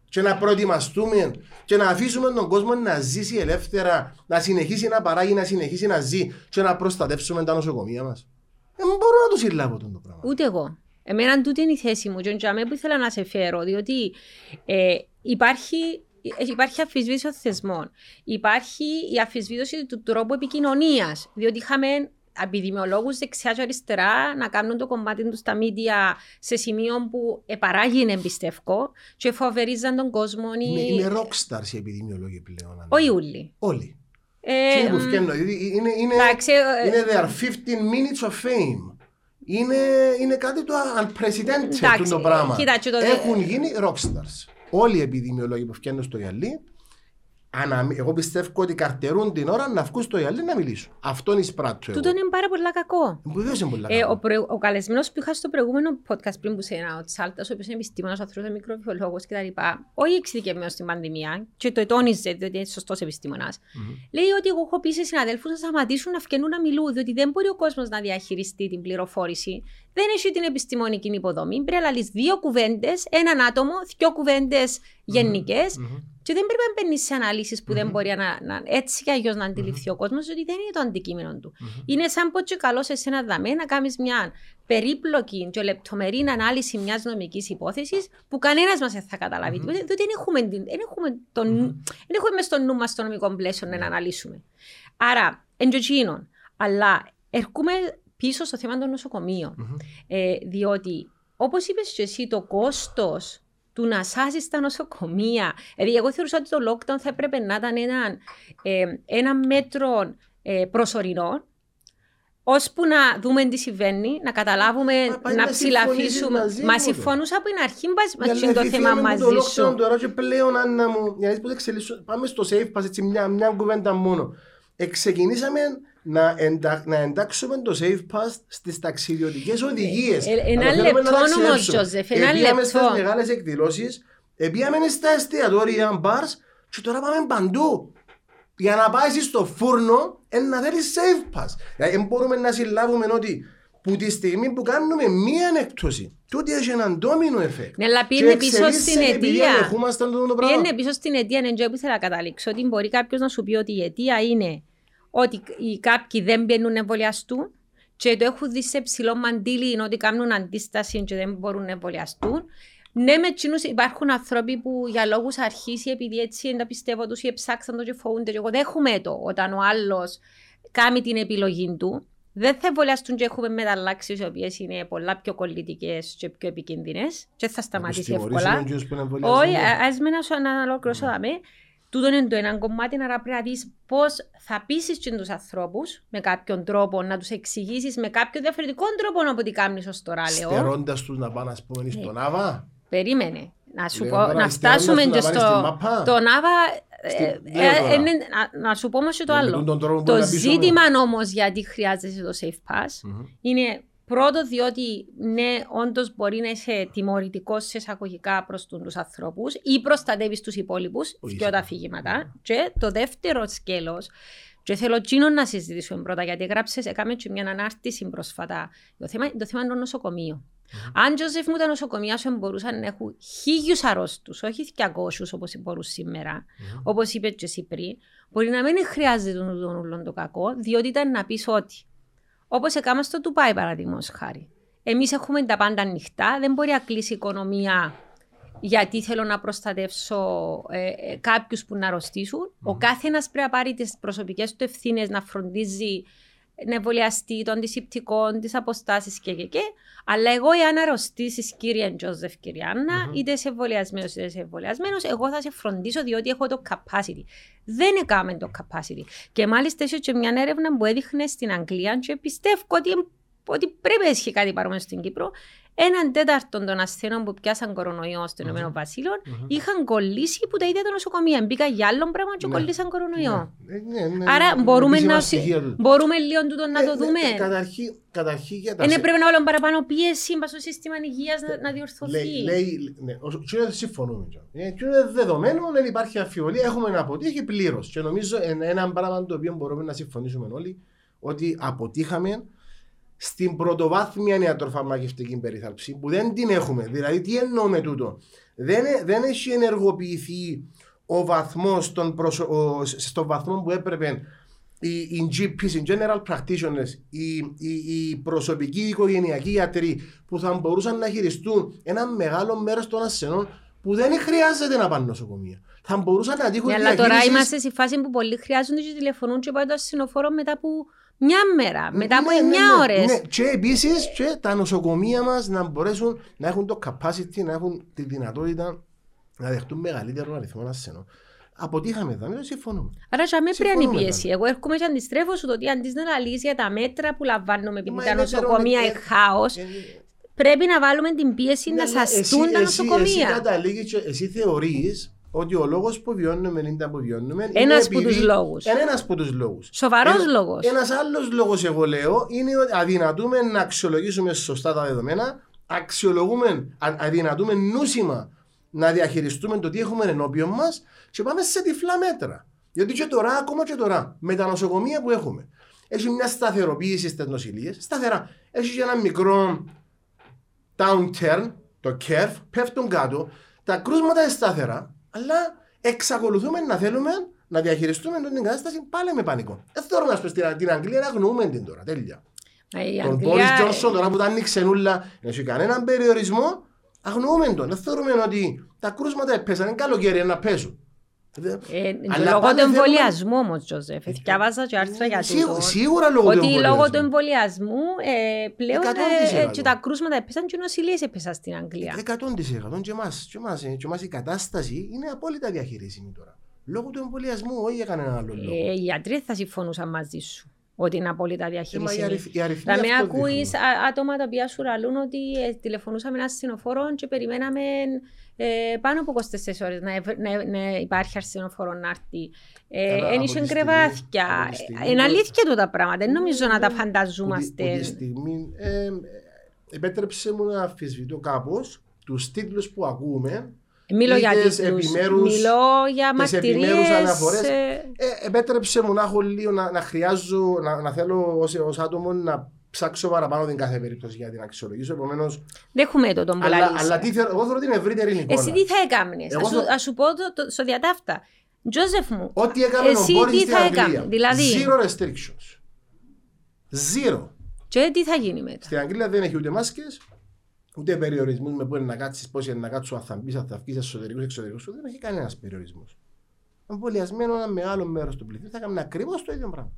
Και να προετοιμαστούμε και να αφήσουμε τον κόσμο να ζήσει ελεύθερα, να συνεχίσει να παράγει, να συνεχίσει να ζει και να προστατεύσουμε τα νοσοκομεία μας. Δεν μπορώ να το συλλάβω το πράγμα. Ούτε εγώ. Εμένα τούτη είναι η θέση μου. Και που ήθελα να σε φέρω, διότι ε, υπάρχει υπάρχει αφισβήτηση των θεσμών. Υπάρχει η αφισβήτηση του τρόπου επικοινωνίας. Διότι είχαμε επιδημιολόγους δεξιά και αριστερά να κάνουν το κομμάτι τους στα μίντια σε σημείο που επαράγει εμπιστεύκο και φοβερίζαν τον κόσμο. Είναι, είναι rockstars οι επιδημιολόγοι πλέον. Όχι όλοι. Όλοι. Ε, είναι, είναι, είναι, ε, είναι there are 15 minutes of fame. Είναι, είναι κάτι το unprecedented το πράγμα. Έχουν γίνει rockstars όλοι οι επιδημιολόγοι που φτιάχνουν στο γυαλί, εγώ πιστεύω ότι καρτερούν την ώρα να βγουν στο γυαλί να μιλήσουν. Αυτό είναι εισπράττω. Τούτο είναι πάρα πολύ κακό. Βεβαίως είναι πολύ ε, κακό. ο, προ, ο καλεσμένος που είχα στο προηγούμενο podcast πριν που σε ένα, ο Τσάλτας, ο οποίος είναι επιστήμονας, άνθρωπος, μικροβιολόγος κτλ. Όχι εξειδικευμένος στην πανδημία, και το ετώνιζε, διότι είναι σωστός επιστήμονας. Mm-hmm. Λέει ότι εγώ έχω πει σε συναδέλφους να σταματήσουν να φκαινούν να μιλούν, διότι δεν μπορεί ο κόσμος να διαχειριστεί την πληροφόρηση. Δεν έχει την επιστημονική υποδομή. Πρέπει να λύσει δύο κουβέντες, έναν άτομο, δύο κουβέντες γενικές. Mm-hmm. Και δεν πρέπει να μπαίνεις σε αναλύσεις που mm-hmm. δεν μπορεί να, να έτσι και αλλιώς να αντιληφθεί mm-hmm. ο κόσμος, ότι δεν είναι το αντικείμενο του. Mm-hmm. Είναι σαν πω και καλός σε ένα δαμέ να κάνεις μια περίπλοκη και λεπτομερή ανάλυση μιας νομικής υπόθεσης που κανένας μας δεν θα καταλάβει. Mm-hmm. Διότι δεν έχουμε, δεν έχουμε, τον, mm-hmm. δεν έχουμε στο νου μας το νομικό πλαίσιο να αναλύσουμε. Άρα, εντζοτζίνων. Αλλά ερχούμε πίσω στο θέμα των νοσοκομείων. Ε, διότι, όπως είπες και εσύ, το κόστος του να σάσεις τα νοσοκομεία. Δηλαδή, εγώ θεωρούσα ότι το lockdown θα έπρεπε να ήταν ένα, ε, ένα μέτρο ε, προσωρινό, ώσπου να δούμε τι συμβαίνει, να καταλάβουμε, Μα, να ψηλαφίσουμε. Μα συμφωνούσα από την αρχή μα το θέμα μαζί το σου. Τώρα και πλέον, Άννα μου, για να πάμε στο safe pass, έτσι μια, μια κουβέντα μόνο. Εξεκινήσαμε να, εντα... να εντάξουμε το Safe Pass στις ταξιδιωτικές οδηγίες. Ε, ε, ένα λεπτό όμως, Τζοζεφ. Ένα λεπτό. στις μεγάλες εκδηλώσεις, πήγαμε στα εστιατόρια, μπαρς, και τώρα πάμε παντού. Για να πάεις στο φούρνο, να θέλεις Safe Pass. Δηλαδή, μπορούμε να συλλάβουμε ότι που τη στιγμή που κάνουμε μία ανέκτωση, τούτη έχει έναν ντόμινο εφέκτ. Ναι, αλλά πήγαινε πίσω στην αιτία. Πήγαινε πίσω στην αιτία, ναι, που ήθελα να καταλήξω, ότι μπορεί κάποιος να σου πει ότι η αιτία είναι ότι οι κάποιοι δεν μπαίνουν να εμβολιαστούν και το έχουν δει σε ψηλό μαντήλι είναι ότι κάνουν αντίσταση και δεν μπορούν να εμβολιαστούν. Ναι, με τσινούς υπάρχουν άνθρωποι που για λόγους αρχίσει, επειδή έτσι δεν τα πιστεύω τους ή ψάξαν το και φοβούνται. Και εγώ δέχομαι το όταν ο άλλος κάνει την επιλογή του. Δεν θα εμβολιαστούν και έχουμε μεταλλάξεις οι οποίες είναι πολλά πιο κολλητικές και πιο επικίνδυνες. Και θα σταματήσει εύκολα. Όχι, α με να ολοκληρώσω. Τούτο είναι το ένα κομμάτι, άρα πρέπει να δεις πώς θα πείσεις τους ανθρώπους με κάποιον τρόπο, να τους εξηγήσεις με κάποιο διαφορετικό τρόπο από ό,τι κάνεις ως τώρα. Στερώντας τους να πάνε, ας πούμε, στον ναι. Άβα. Περίμενε. Να, σου πω, να φτάσουμε και στο. Το Νάβα. Ε, ε, ε, να σου πω όμως και το άλλο. Το ζήτημα όμως γιατί χρειάζεσαι το Safe Pass είναι Πρώτο, διότι ναι, όντως μπορεί να είσαι τιμωρητικός σε εισαγωγικά προς τους ανθρώπους ή προστατεύει του υπόλοιπους και τα αφήγηματα. Και το δεύτερο σκέλος, και θέλω τσίνο να συζητήσουμε πρώτα, γιατί έγραψες, έκαμε και μια ανάρτηση πρόσφατα. Το θέμα, το θέμα είναι το νοσοκομείο. Mm-hmm. Αν Τζοζεφ μου τα νοσοκομεία σου μπορούσαν να έχουν χίλιους αρρώστους, όχι 200 όπως μπορούν σήμερα, mm-hmm. όπως είπες και εσύ πριν, μπορεί να μην χρειάζεται τον το κακό, διότι ήταν να πεις ότι Όπως έκαμε στο Τουπάι, παραδείγματος χάρη. Εμείς έχουμε τα πάντα ανοιχτά, δεν μπορεί να κλείσει η οικονομία γιατί θέλω να προστατεύσω ε, ε, κάποιους που να αρρωστήσουν. Mm. Ο κάθε ένα πρέπει να πάρει τις προσωπικές του ευθύνες να φροντίζει εμβολιαστεί των αντισηπτικών, τις αποστάσεις και, και, και. Αλλά εγώ, εάν αρρωστήσεις, κύριε Τζόζεφ, κυρία Άννα, mm-hmm. είτε είσαι εμβολιασμένος είτε είσαι εμβολιασμένος, εγώ θα σε φροντίσω διότι έχω το capacity. Δεν έκαμε το capacity. Και μάλιστα έχει και μια έρευνα που έδειχνε στην Αγγλία και πιστεύω ότι, ότι πρέπει να έχει κάτι παρόμοιο στην Κύπρο έναν τέταρτο των ασθενών που πιάσαν κορονοϊό στο Ηνωμένο Βασίλειο είχαν κολλήσει που τα ίδια τα νοσοκομεία. Μπήκα για άλλο πράγμα και ναι. κολλήσαν κορονοϊό. Ναι, ναι, Άρα μπορούμε, να, μπορούμε λίγο τούτο να το ε, δούμε. Καταρχήν για τα. Είναι πρέπει να βάλουμε παραπάνω πίεση στο σύστημα υγείας να διορθωθεί. Λέει, ναι, δεν συμφωνούμε. Ε, και είναι δεδομένο, δεν υπάρχει αμφιβολία. Έχουμε αποτύχει πλήρως. Και νομίζω ένα πράγμα το οποίο μπορούμε να συμφωνήσουμε όλοι ότι αποτύχαμε στην πρωτοβάθμια ιατροφαρμακευτική περίθαλψη που δεν την έχουμε. Δηλαδή, τι εννοώ με τούτο; Δεν, δεν έχει ενεργοποιηθεί ο βαθμός στον βαθμό που έπρεπε οι, οι GPs, οι general practitioners, οι, οι, οι προσωπικοί οικογενειακοί γιατροί που θα μπορούσαν να χειριστούν ένα μεγάλο μέρος των ασθενών που δεν χρειάζεται να πάνε νοσοκομεία. Θα μπορούσαν να τύχουν. Ναι, αλλά τώρα είμαστε σε φάση που πολλοί χρειάζονται και τηλεφωνούν και πάνε το ασθενοφόρο μετά που μια μέρα, μετά από ναι, 9 ναι, ναι, ώρε. Ναι. Και επίση τα νοσοκομεία μα να μπορέσουν να έχουν το capacity, να έχουν τη δυνατότητα να δεχτούν μεγαλύτερο αριθμό ασθενών. Αποτύχαμε εδώ, μην το συμφωνούμε. Άρα, για με πρέπει η πίεση. Εγώ έρχομαι και αντιστρέφω σου το ότι αντί να λύσει για τα μέτρα που λαμβάνουμε επειδή τα νοσοκομεία είναι χάο, πρέπει να βάλουμε την πίεση να σαστούν τα νοσοκομεία. Εσύ, εσύ θεωρεί ότι ο λόγος που βιώνουμε είναι που βιώνουμε. Ένας από τους λόγους. Ένας από τους λόγους. Σοβαρός λόγος. Ένας άλλος λόγος, εγώ λέω, είναι ότι αδυνατούμε να αξιολογήσουμε σωστά τα δεδομένα, αξιολογούμε, αδυνατούμε νούσιμα να διαχειριστούμε το τι έχουμε ενώπιον μας και πάμε σε τυφλά μέτρα. Γιατί και τώρα, ακόμα και τώρα, με τα νοσοκομεία που έχουμε, έχει μια σταθεροποίηση στις νοσηλίες, σταθερά. Έχει ένα μικρό downturn, το curve, πέφτουν κάτω, τα κρούσματα είναι σταθερά, αλλά εξακολουθούμε να θέλουμε να διαχειριστούμε την κατάσταση πάλι με πανικό. Δεν θεωρούμε να στην την Αγγλία να αγνοούμε την τώρα. Τέλεια. Τον Μπόρι Τζόνσον τώρα που τα άνοιξε νουλα, δεν έχει κανέναν περιορισμό, αγνοούμε τον. Δεν θεωρούμε ότι τα κρούσματα έπεσαν, είναι καλοκαίρι να πέσουν. Ε, λόγω του εμβολιασμού όμως, Τζοζεφ. Διάβαζα και άρθρα για τούτο. Σίγουρα λόγω του εμβολιασμού. Ότι λόγω του εμβολιασμού ε, πλέον ε, και τα κρούσματα έπεσαν και οι νοσηλίες έπεσαν στην Αγγλία. 100% και εμάς η κατάσταση είναι απόλυτα διαχειρίσιμη τώρα. Λόγω του εμβολιασμού, όχι για κανένα άλλο λόγο. οι γιατροί θα συμφωνούσαν μαζί σου ότι είναι απόλυτα διαχειρίσιμη. Θα με ακούεις άτομα τα οποία σου ραλούν ότι τηλεφωνούσαμε ένα συνοφόρο και περιμέναμε ε, πάνω από 24 ώρες να, να, να υπάρχει αρσενοφόρο να έρθει. Ε, Εν κρεβάθια. Είναι αλήθεια του τα πράγματα. Δεν νομίζω να τα φανταζόμαστε. Ότι στιγμή ε, επέτρεψε μου να αφισβητώ κάπως τους τίτλους που ακούμε Μιλώ για τίτλους, μιλώ για μαρτυρίες. Ε, ε, επέτρεψε μου να έχω λίγο, να, να χρειάζω, να, να θέλω ως, ως άτομο να ψάξω παραπάνω την κάθε περίπτωση για την αξιολογήσω. Επομένως. Δεν έχουμε το τον Αλλά, αλλά τι θέλω, εγώ θέλω την ευρύτερη εικόνα. Εσύ τι θα έκανε, Α σου, ας σου πω το, το, στο διατάφτα. Τζόζεφ μου, Ό,τι έκαμε εσύ ο τι θα έκανε. Δηλαδή. Zero restrictions. Zero. Και τι θα γίνει μετά; Στην Αγγλία δεν έχει ούτε μάσκες, ούτε περιορισμούς με πού είναι να κάτσεις, πώς είναι να κάτσεις, αν θα μπει, αν θα βγει εσωτερικούς, εξωτερικούς. Δεν έχει κανένας περιορισμός. Εμβολιασμένο ένα μεγάλο μέρος του πληθυσμού θα κάνουμε ακριβώς το ίδιο πράγμα.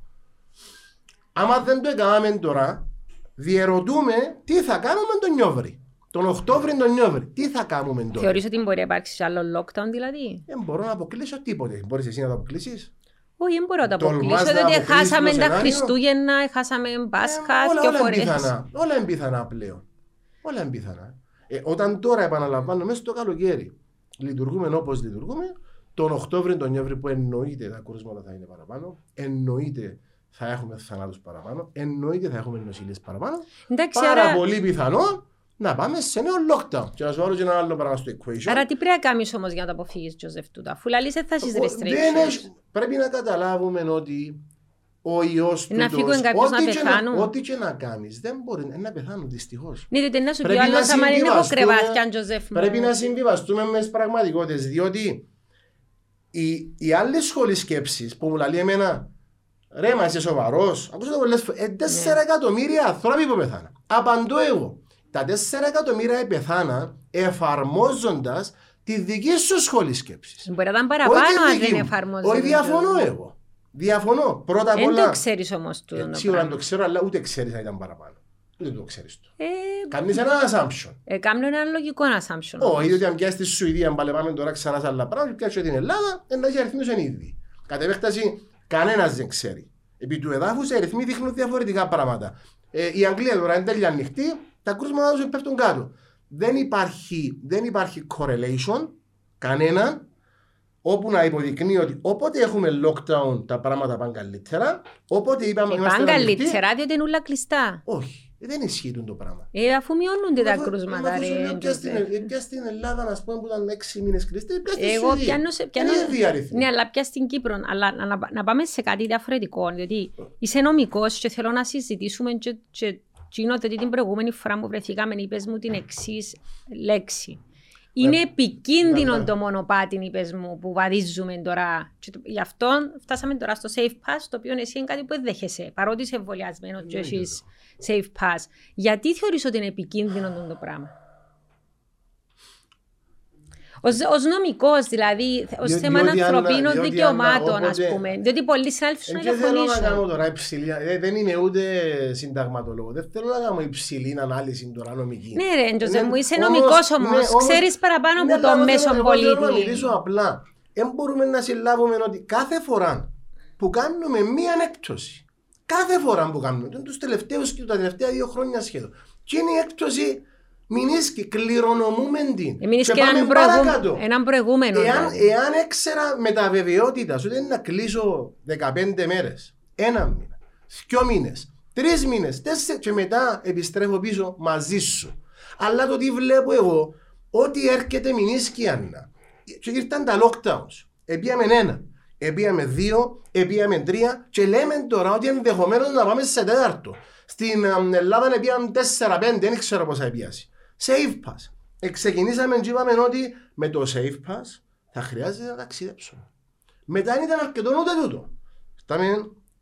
Άμα δεν το έκαναμε τώρα, διερωτούμε τι θα κάνουμε τον Νιόβρη. Τον Οκτώβρη τον Νιόβρη. Τι θα κάνουμε τώρα. Θεωρείς ότι μπορεί να υπάρξει άλλο lockdown δηλαδή; Δεν μπορώ να αποκλείσω τίποτε. Μπορείς εσύ να το αποκλείσεις; Όχι, δεν μπορώ να το αποκλείσω. Διότι χάσαμε τα Χριστούγεννα, χάσαμε Πάσχα, ε, και φορές. Όλα είναι πιθανά πλέον. Όλα είναι πιθανά. Ε, όταν τώρα επαναλαμβάνω μέσα στο καλοκαίρι λειτουργούμε όπως λειτουργούμε, τον Οκτώβριο, τον Νιόβρη που εννοείται τα κρούσματα θα είναι παραπάνω, εννοείται θα έχουμε θανάτους παραπάνω, εννοείται θα έχουμε νοσηλίες παραπάνω. Εντάξει, Πάρα άρα... πολύ πιθανό να πάμε σε νέο lockdown. Και να σου βάλω και ένα άλλο πράγμα στο equation. Άρα τι πρέπει να κάνεις όμως για να το αποφύγεις, Τζοζεφ, τούτα, αφού λαλείς θα έχει restrictions. Πρέπει να καταλάβουμε ότι ο ιό του. Να φύγουν κάποιους να πεθάνουν. Ό,τι και να κάνεις, δεν μπορεί να πεθάνουν δυστυχώς. Ναι, διότι να σου πει άλλος, άμα είναι από κρεβάτια, Τζοζεφ. Πρέπει να συμβιβαστούμε μες τι πραγματικότητες, διότι οι, οι άλλες σχολή σκέψη που μου λέει εμένα, Ρε, μα είσαι σοβαρός. Ακούστε το πολλέ φορέ. Ε, τέσσερα ναι. εκατομμύρια άνθρωποι που πεθάναν. Απαντώ εγώ. Τα τέσσερα εκατομμύρια πεθάναν εφαρμόζοντας τη δική σου σχολή σκέψης. Μπορεί να ήταν παραπάνω αν δεν εφαρμόζονταν. Όχι, διαφωνώ εγώ. Διαφωνώ. Πρώτα απ' Δεν όλα. το ξέρεις όμως του. Ε, Σίγουρα δεν το ξέρω, αλλά ούτε ξέρεις αν ήταν παραπάνω. Ούτε το ξέρεις το. Ε, Κάνεις ένα assumption. ε, κάνω ένα λογικό assumption. Όχι, διότι αν πιάσεις τη Σουηδία, αν πάμε τώρα ξανά σε άλλα πράγματα, πιάσεις την Ελλάδα, ένα και αριθμού είναι ήδη. Κατ' επέκταση, κανένας δεν ξέρει. Επί του εδάφους, οι αριθμοί δείχνουν διαφορετικά πράγματα. Ε, η Αγγλία τώρα είναι τέλεια ανοιχτή, τα κρούσματα τους πέφτουν κάτω. Δεν υπάρχει, δεν υπάρχει correlation, κανένα, όπου να υποδεικνύει ότι όποτε έχουμε lockdown τα πράγματα πάνε καλύτερα, όποτε είπαμε Ε, είμαστε πάνε ανοιχτοί, καλύτερα, διότι είναι όλα κλειστά. όχι, δεν ισχύει το πράγμα. Ε, αφού μειώνονται τα Αφού- κρούσματα, αφού σου ρε. λέω, πια στην- Τζοζέφ. ε, πια στην Ελλάδα, να πούμε, που ήταν έξι μήνες κλειστή, πια στη Εγώ Σουηδία. πιάνω σε. Πιάνω... Είναι ίδιοι αριθμοί. Ναι, αλλά πια στην Κύπρο. Αλλά να, να, να πάμε σε κάτι διαφορετικό. Διότι είσαι νομικός και θέλω να συζητήσουμε και, και γίνονται ότι την προηγούμενη φορά που βρεθήκαμε είπες μου την εξής λέξη. Είναι επικίνδυνο ναι. το μονοπάτι, είπες μου, που βαδίζουμε τώρα. Και το- γι' αυτό φτάσαμε τώρα στο safe pass, το οποίο εσύ είναι κάτι που δεν δέχεσαι. Παρότι είσαι εμβολιασμένος και Ναι, έχεις safe pass. Γιατί θεωρείς ότι είναι επικίνδυνο το πράγμα; Ως, ως νομικός, δηλαδή, ως Διό- θέμα διότι αν- ανθρωπίνων διότι δικαιωμάτων, αν- ας όποτε- πούμε. Διότι πολλοί συνάδελφοι σου Ε, να και θέλω να κάνω διαφωνήσουν. τώρα υψηλή, ε, δεν είμαι ούτε συνταγματολόγος. Δεν θέλω να κάνω υψηλή ανάλυση τώρα νομική. Ναι ρε, Τζοζέ μου, είσαι όμως- νομικός ναι, όμως, ξέρεις παραπάνω ναι, από το αλλά εγώ μέσο θέλω- εγώ θέλω να πολίτη. μιλήσω απλά. Δεν μπορούμε να συλλάβουμε ότι κάθε φορά που κάνουμε μία έκπτωση, κάθε φορά που κάνουμε, τους τελευταίους και τα τελευταία δύο χρόνια σχεδόν, και είναι η έκπτωση μηνίσκει, κληρονομούμε την. Εμείς Και και πάμε έναν, παρακάτω. προηγούμενο, έναν προηγούμενο. Εάν, δηλαδή. εάν έξερα με τα βεβαιότητα ότι είναι να κλείσω 15 μέρες, ένα μήνα, δυο μήνες, τρεις μήνες, τέσσερι και μετά επιστρέφω πίσω μαζί σου. Αλλά το τι βλέπω εγώ, ότι έρχεται μηνίσκη Άννα. Και ήρθαν τα lockdowns. Επίαμε ένα, επίαμε δύο, επίαμε τρία και λέμε τώρα ότι ενδεχομένως να πάμε σε τέταρτο. Στην ε, Ελλάδα επίαμε τέσσερα, πέντε, δεν ξέρω πόσα επίαση. Safe pass. Εξεκινήσαμε και είπαμε ότι με το safe pass θα χρειάζεται να ταξιδέψουμε. Μετά δεν ήταν αρκετό ούτε τούτο. Φτάμε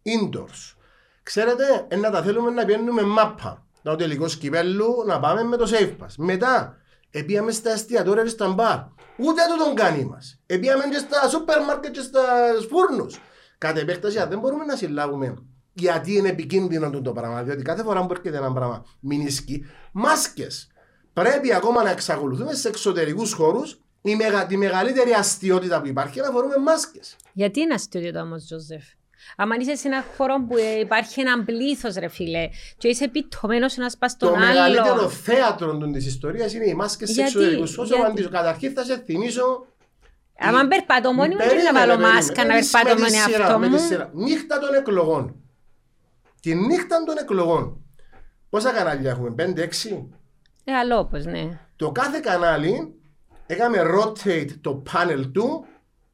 indoors. Ξέρετε, ε, να τα θέλουμε να πιένουμε μάπα. Να ο τελικός κυπέλου να πάμε με το safe pass. Μετά, επίαμε στα εστιατόρια και στα μπαρ. Ούτε το τον κάνει μας. Επίαμε και στα σούπερ μάρκετ και στα φούρνους. Κατ' επέκταση, αν δεν μπορούμε να συλλάβουμε γιατί είναι επικίνδυνο τούτο πράγμα. Διότι κάθε φορά που έρχεται ένα πράγμα μηνίσκει, μάσκες. Πρέπει ακόμα να εξακολουθούμε σε εξωτερικούς χώρους η μεγα, τη μεγαλύτερη αστείωτητα που υπάρχει να φορούμε μάσκες. Γιατί είναι αστείωτο όμως, Τζοζέφ. Αν είσαι σε ένα χώρο που ε, υπάρχει ένα πλήθος, ρε φίλε, και είσαι επιτομένο ένας πας στον Το μεγαλύτερο άλλο. θέατρο της ιστορίας είναι οι μάσκες σε Γιατί, εξωτερικούς. Όσο γιατί; απαντήσω, καταρχήν θα σε θυμίσω Αν περπατώ μόνη μου, δεν να Περίμενε, βάλω περίμενε. μάσκα να Με τη- περπατώ με με τη τον σειρά, εαυτό με τη μου. σειρά. Νύχτα των εκλογών. Τη νύχτα των εκλογών. Πόσα κανάλια έχουμε, 5-6. Ε, αλλό, όπως, ναι. Το κάθε κανάλι έκαμε rotate το panel του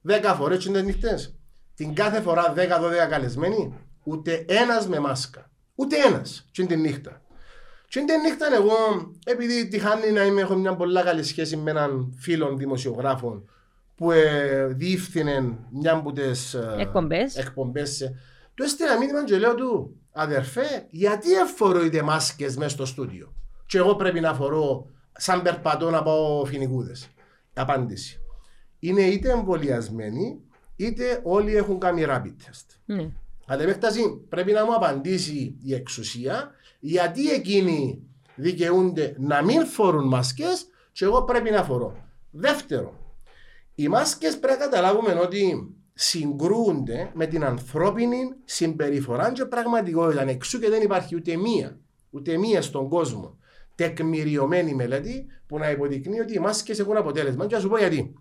10 φορές τις νύχτες. Την κάθε φορά 10-12 καλεσμένοι, ούτε ένας με μάσκα. Ούτε ένας, και την νύχτα. Και την νύχτα εγώ, επειδή τυχάνει να είμαι, έχω μια πολλά καλή σχέση με έναν φίλο δημοσιογράφο που ε, διεύθυνε μια από τις ε, Εκπομπές. εκπομπές. ε, Του έστειλα μήνυμα και λέω του, αδερφέ, γιατί εφορείτε μάσκες μέσα στο στούντιο; Και εγώ πρέπει να φορώ σαν περπατώ να πάω φοινικούδες. Απάντηση. Είναι είτε εμβολιασμένοι, είτε όλοι έχουν κάνει rapid test. ναι. Κατ' επέκταση πρέπει να μου απαντήσει η εξουσία γιατί εκείνοι δικαιούνται να μην φορούν μάσκες και εγώ πρέπει να φορώ. Δεύτερο, οι μάσκες πρέπει να καταλάβουμε ότι συγκρούονται με την ανθρώπινη συμπεριφορά και πραγματικότητα. Εξού και δεν υπάρχει ούτε μία, ούτε μία στον κόσμο τεκμηριωμένη μελέτη που να υποδεικνύει ότι οι μάσκες έχουν αποτέλεσμα. Και θα σου πω γιατί.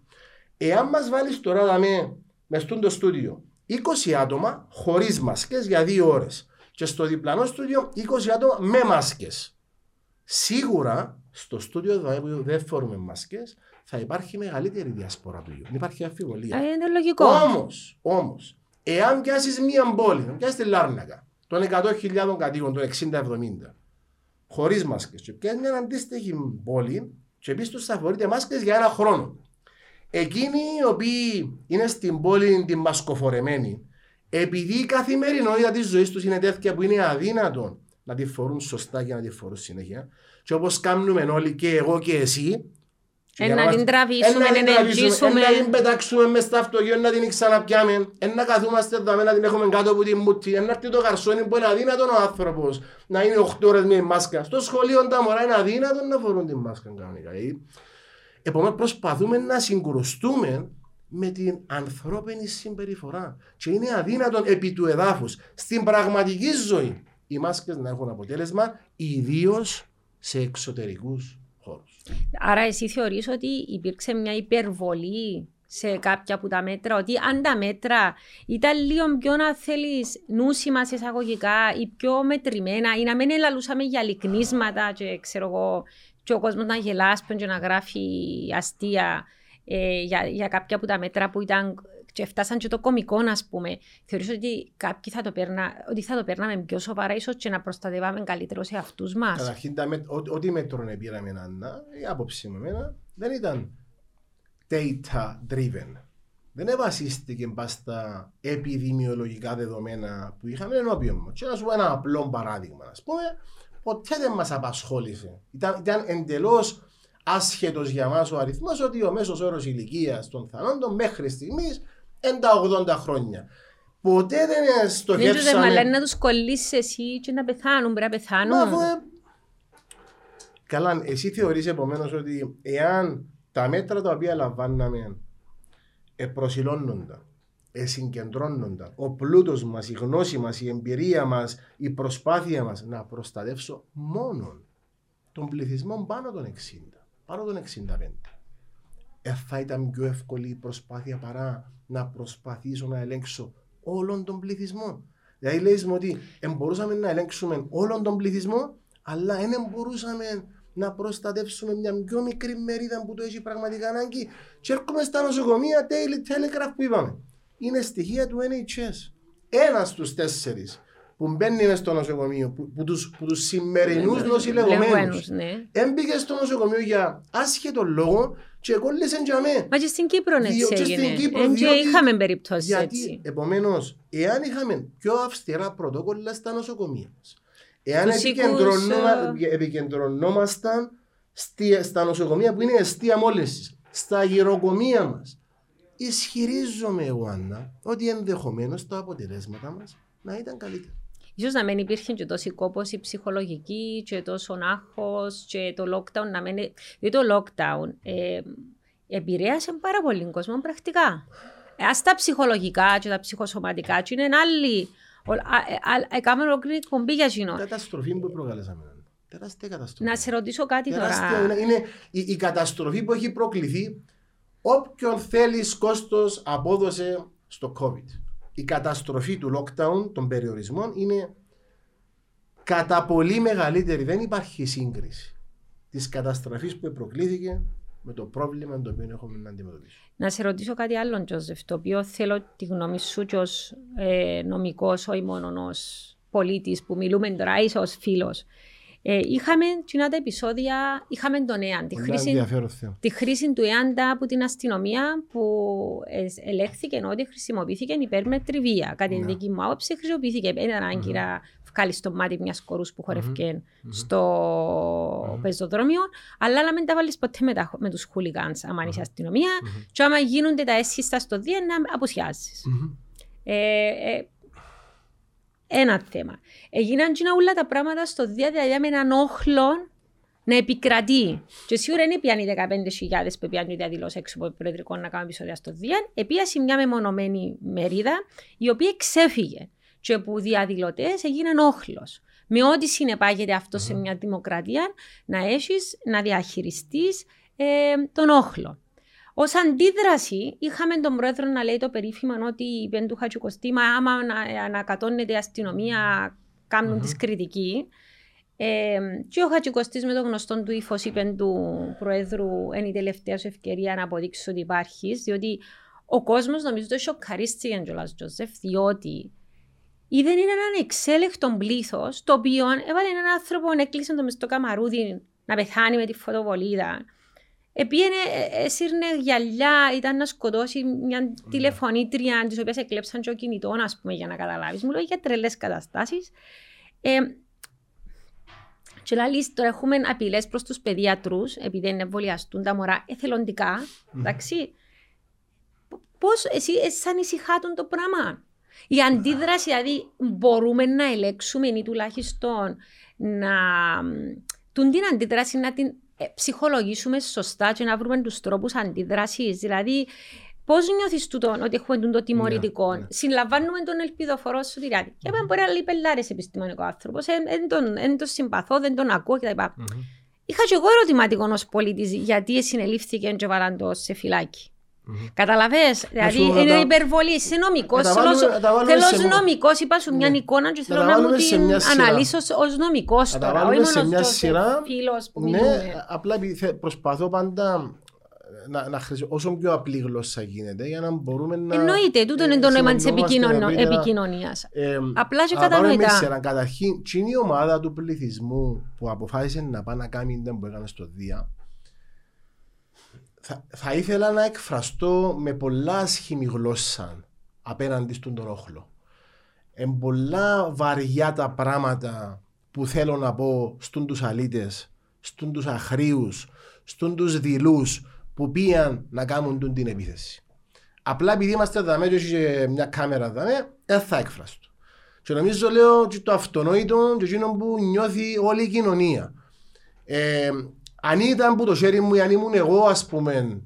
Εάν μας βάλεις τώρα δαμε, μες στο στούντιο 20 άτομα χωρίς μάσκες για δύο ώρες και στο διπλανό στούντιο 20 άτομα με μάσκες. Σίγουρα στο στούντιο δαμε που δεν φορούμε μάσκες θα υπάρχει μεγαλύτερη διασπορά του ιού. Δεν υπάρχει αμφιβολία. Ε, είναι λογικό. Όμως, όμως, εάν πιάσεις μία πόλη, αν πιάσεις τη Λάρνακα, των 100.000 κατοίκων, των 60-70, χωρίς μάσκες, και πιάσεις μια αντίστοιχη πόλη και πεις τους θα φορείτε μάσκες για ένα χρόνο. Εκείνοι οι οποίοι είναι στην πόλη την μασκοφορεμένη, επειδή η καθημερινότητα της ζωής τους είναι τέτοια που είναι αδύνατο να τη φορούν σωστά και να τη φορούν συνέχεια, και όπως κάνουμε όλοι και εγώ και εσύ, Ένα την τραβήσουμε, να την ελκύσουμε. Να την πετάξουμε μες στα αυτοκίνητα, να την ξαναπιάμε. Ένα καθούμαστε εδώ, να την έχουμε κάτω από την μούτη. Ένα έρθει το καρσόνι που είναι αδύνατο ο άνθρωπος να είναι 8 ώρες με μάσκα. Στο σχολείο τα μωρά είναι αδύνατο να φορούν την μάσκα κανονικά. Επομένως προσπαθούμε να συγκρουστούμε με την ανθρώπινη συμπεριφορά. Και είναι αδύνατον επί του εδάφους στην πραγματική ζωή οι μάσκες να έχουν αποτέλεσμα, ιδίως σε εξωτερικούς χώρους. Άρα, εσύ θεωρείς ότι υπήρξε μια υπερβολή σε κάποια από τα μέτρα, ότι αν τα μέτρα ήταν λίγο πιο να θέλεις νούσιμα σε εισαγωγικά ή πιο μετρημένα, ή να μην ελαλούσαμε για λυκνίσματα και ξέρω εγώ, και ο κόσμος να γελάσει και να γράφει αστεία ε, για, για κάποια από τα μέτρα που ήταν και φτάσαν και το κομικό, ας πούμε. Θεωρείς ότι κάποιοι θα το, περνά, ότι θα το παίρναμε πιο σοβαρά, ίσως και να προστατεύαμε καλύτερος σε αυτούς μας. Καταρχήν, ό,τι μέτρο πήραμε, Άννα, η άποψη μου εμένα, δεν ήταν data driven. Δεν βασίστηκε στα επιδημιολογικά δεδομένα που είχαμε ενώπιον μου. Και να σου πω ένα απλό παράδειγμα. Α πούμε, ποτέ δεν μας απασχόλησε. Ήταν, ήταν εντελώς άσχετος για μας ο αριθμός ότι ο μέσος όρος ηλικίας των θανόντων μέχρι στιγμής είναι τα 80 χρόνια. Ποτέ δεν στοχεύσαμε... Δεν λένε να τους κολλήσεις εσύ και να πεθάνουν, πρέπει να πεθάνουν. Μα, ε... Καλά, εσύ θεωρείς επομένως ότι εάν τα μέτρα τα οποία λαμβάναμε επροσιλώνονταν, εσυγκεντρώνονταν, ο πλούτος μας, η γνώση μας, η εμπειρία μας, η προσπάθεια μας να προστατεύσω μόνο τον πληθυσμό πάνω των 60 πάνω των 65. Ε, θα ήταν πιο εύκολη η προσπάθεια παρά να προσπαθήσω να ελέγξω όλον τον πληθυσμό. Δηλαδή λέει μου ότι μπορούσαμε να ελέγξουμε όλον τον πληθυσμό, αλλά δεν μπορούσαμε να προστατεύσουμε μια πιο μικρή μερίδα που το έχει πραγματικά ανάγκη. Και έρχομαι στα νοσοκομεία, Daily Telegraph που είπαμε. Είναι στοιχεία του NHS. Ένας στους τέσσερις που μπαίνει μέσα στο νοσοκομείο, που, που τους, που τους σημερινούς νοσηλεγωμένους, ναι. έμπηκε στο νοσοκομείο για άσχετο λόγο και κόλλησε για μέ. Μα και στην Κύπρο έτσι έγινε. Στην Κύπρο, διότι, και είχαμε περιπτώσεις γιατί, έτσι. Επομένως, εάν είχαμε πιο αυστηρά πρωτόκολλα στα νοσοκομεία μας, εάν επικεντρωνόμασταν στα νοσοκομεία που είναι αιστεία μόλυνσης, στα γυροκομεία μας, ισχυρίζομαι εγώ, Άννα, ότι ενδεχομένως τα αποτελέσματα μας να ήταν καλύτερα. Ίσως να μην υπήρχε και τόση κόπωση ψυχολογική και τόσο άγχος και το lockdown να μην... Δηλαδή το lockdown ε, επηρέασε πάρα πολύ τον κόσμο πρακτικά. Ε, ας τα ψυχολογικά και τα ψυχοσωματικά και είναι άλλοι... Ε, έκαμε ολόκληρη κομπή για γίνω. Καταστροφή που προκαλέσαμε. Τεράστια καταστροφή. Να σε ρωτήσω κάτι Τεράστια, τώρα. Είναι η, η καταστροφή που έχει προκληθεί όποιον θέλεις κόστος απόδοσε στο COVID η καταστροφή του lockdown των περιορισμών είναι κατά πολύ μεγαλύτερη. Δεν υπάρχει σύγκριση της καταστροφής που προκλήθηκε με το πρόβλημα το οποίο έχουμε να αντιμετωπίσουμε. Να σε ρωτήσω κάτι άλλο, Τζόζεφ, το οποίο θέλω τη γνώμη σου και ως ε, νομικός, όχι μόνο ως πολίτης που μιλούμε τώρα, είσαι ως φίλος. Ε, είχαμε κοινά τα επεισόδια, είχαμε τον ΕΑΝ, τη χρήση, τη χρήση του ΕΑΝ από την αστυνομία που ελέγχθηκε ότι χρησιμοποιήθηκε υπέρμετρη βία. Κατά τη δική μου άποψη χρησιμοποιήθηκε. Δεν ήταν άγκυρα βγάλει στο μάτι μιας κορού που χορευκε mm-hmm. στο mm-hmm. πεζοδρόμιο, αλλά να μην τα βάλεις ποτέ με, με τους χούλιγκαν, άμα είσαι αστυνομία, mm-hmm. και άμα γίνονται τα έσχιστα στο δία να αποσιάζει. Ε, ε, ένα θέμα. Έγιναν και όλα τα πράγματα στο διαδίκτυο με έναν όχλο να επικρατεί. Και σίγουρα είναι πιάνει 15.000 που πιάνουν διαδηλώσει έξω από το Προεδρικό να κάνουν επεισόδια στο ΔΙΑΝ. Επίασε μια μεμονωμένη μερίδα η οποία ξέφυγε. Και που διαδηλωτές έγιναν όχλος. Με ό,τι συνεπάγεται αυτό σε μια δημοκρατία να έχεις να διαχειριστείς ε, τον όχλο. Ω αντίδραση, είχαμε τον πρόεδρο να λέει το περίφημα ότι η του Χατσουκοστή, μα άμα ανακατώνεται η αστυνομία, κάνουν mm-hmm. της κριτική. Ε, και ο Χατσουκοστής με το γνωστό του ύφος είπε του Προέδρου είναι η τελευταία σου ευκαιρία να αποδείξεις ότι υπάρχεις, διότι ο κόσμος νομίζω το σοκαρίστηκε κιόλας, Τζοζεφ, διότι είδε είναι έναν εξέλεκτο πλήθος, το οποίο έβαλε έναν άνθρωπο, έκλεισε το μεστό καμαρούδι να πεθάνει με τη φωτοβολίδα. Επίενε, ε, έσυρνε γυαλιά, ήταν να σκοτώσει μια ναι. τηλεφωνήτρια της οποίας εκλέψαν και ο κινητό, ας πούμε, για να καταλάβεις. Μου λέει για τρελές καταστάσεις. Ε, Και λέει, τώρα έχουμε απειλές προς τους παιδιατρού, επειδή είναι εμβολιαστούν τα μωρά εθελοντικά. Εντάξει. Πώς εσύ, εσύ ανησυχάτουν το πράγμα. Η αντίδραση, δηλαδή, μπορούμε να ελέγξουμε ή τουλάχιστον να. Τούν την αντίδραση να την ε, ψυχολογήσουμε σωστά και να βρούμε τους τρόπους αντίδρασης. Δηλαδή, Πώς νιώθεις τούτο ότι έχουμε το τιμωρητικό; Ναι, ναι. Συλλαμβάνουμε τον ελπιδοφορό σου τυράτη. Mm-hmm. Και είπαμε μπορεί να λέει πελάρες επιστημονικό άνθρωπος. Δεν τον, τον συμπαθώ, δεν τον ακούω κτλ. Mm-hmm. Είχα και εγώ ερωτηματικό ως πολίτης γιατί συνελήφθηκε και βάλαν το σε φυλάκι. Mm-hmm. Καταλαβες, δηλαδή είναι υπερβολής, είσαι νομικός, θέλω ως νομικός, είπα σου μια ναι. εικόνα και θέλω να μου την αναλύσω ως νομικός τώρα, όχι μόνο ως φίλος που μιλούμε. Ναι, απλά προσπαθώ πάντα να, να όσο πιο απλή γλώσσα γίνεται για να μπορούμε να. Εννοείται, τούτο είναι το νόημα της επικοινωνίας. Ε, Απλά και κατανοητά. Καταρχήν, είναι η ομάδα του πληθυσμού που αποφάσισε να πάει να κάνει την που έκανε στο Δία. Θα, θα ήθελα να εκφραστώ με πολλά άσχημη γλώσσα απέναντι στον τον όχλο. Εν πολλά βαριά τα πράγματα που θέλω να πω στου τους αλήτες, στου τους αχρίους, στου τους δειλούς, που πήγαν να κάνουν την επίθεση. Απλά επειδή είμαστε εδώ και μια κάμερα εδώ, δεν θα εκφραστώ. Και νομίζω λέω και το αυτονόητο και εκείνο που νιώθει όλη η κοινωνία. Ε, αν ήταν που το χέρι μου ή αν ήμουν εγώ ας πούμε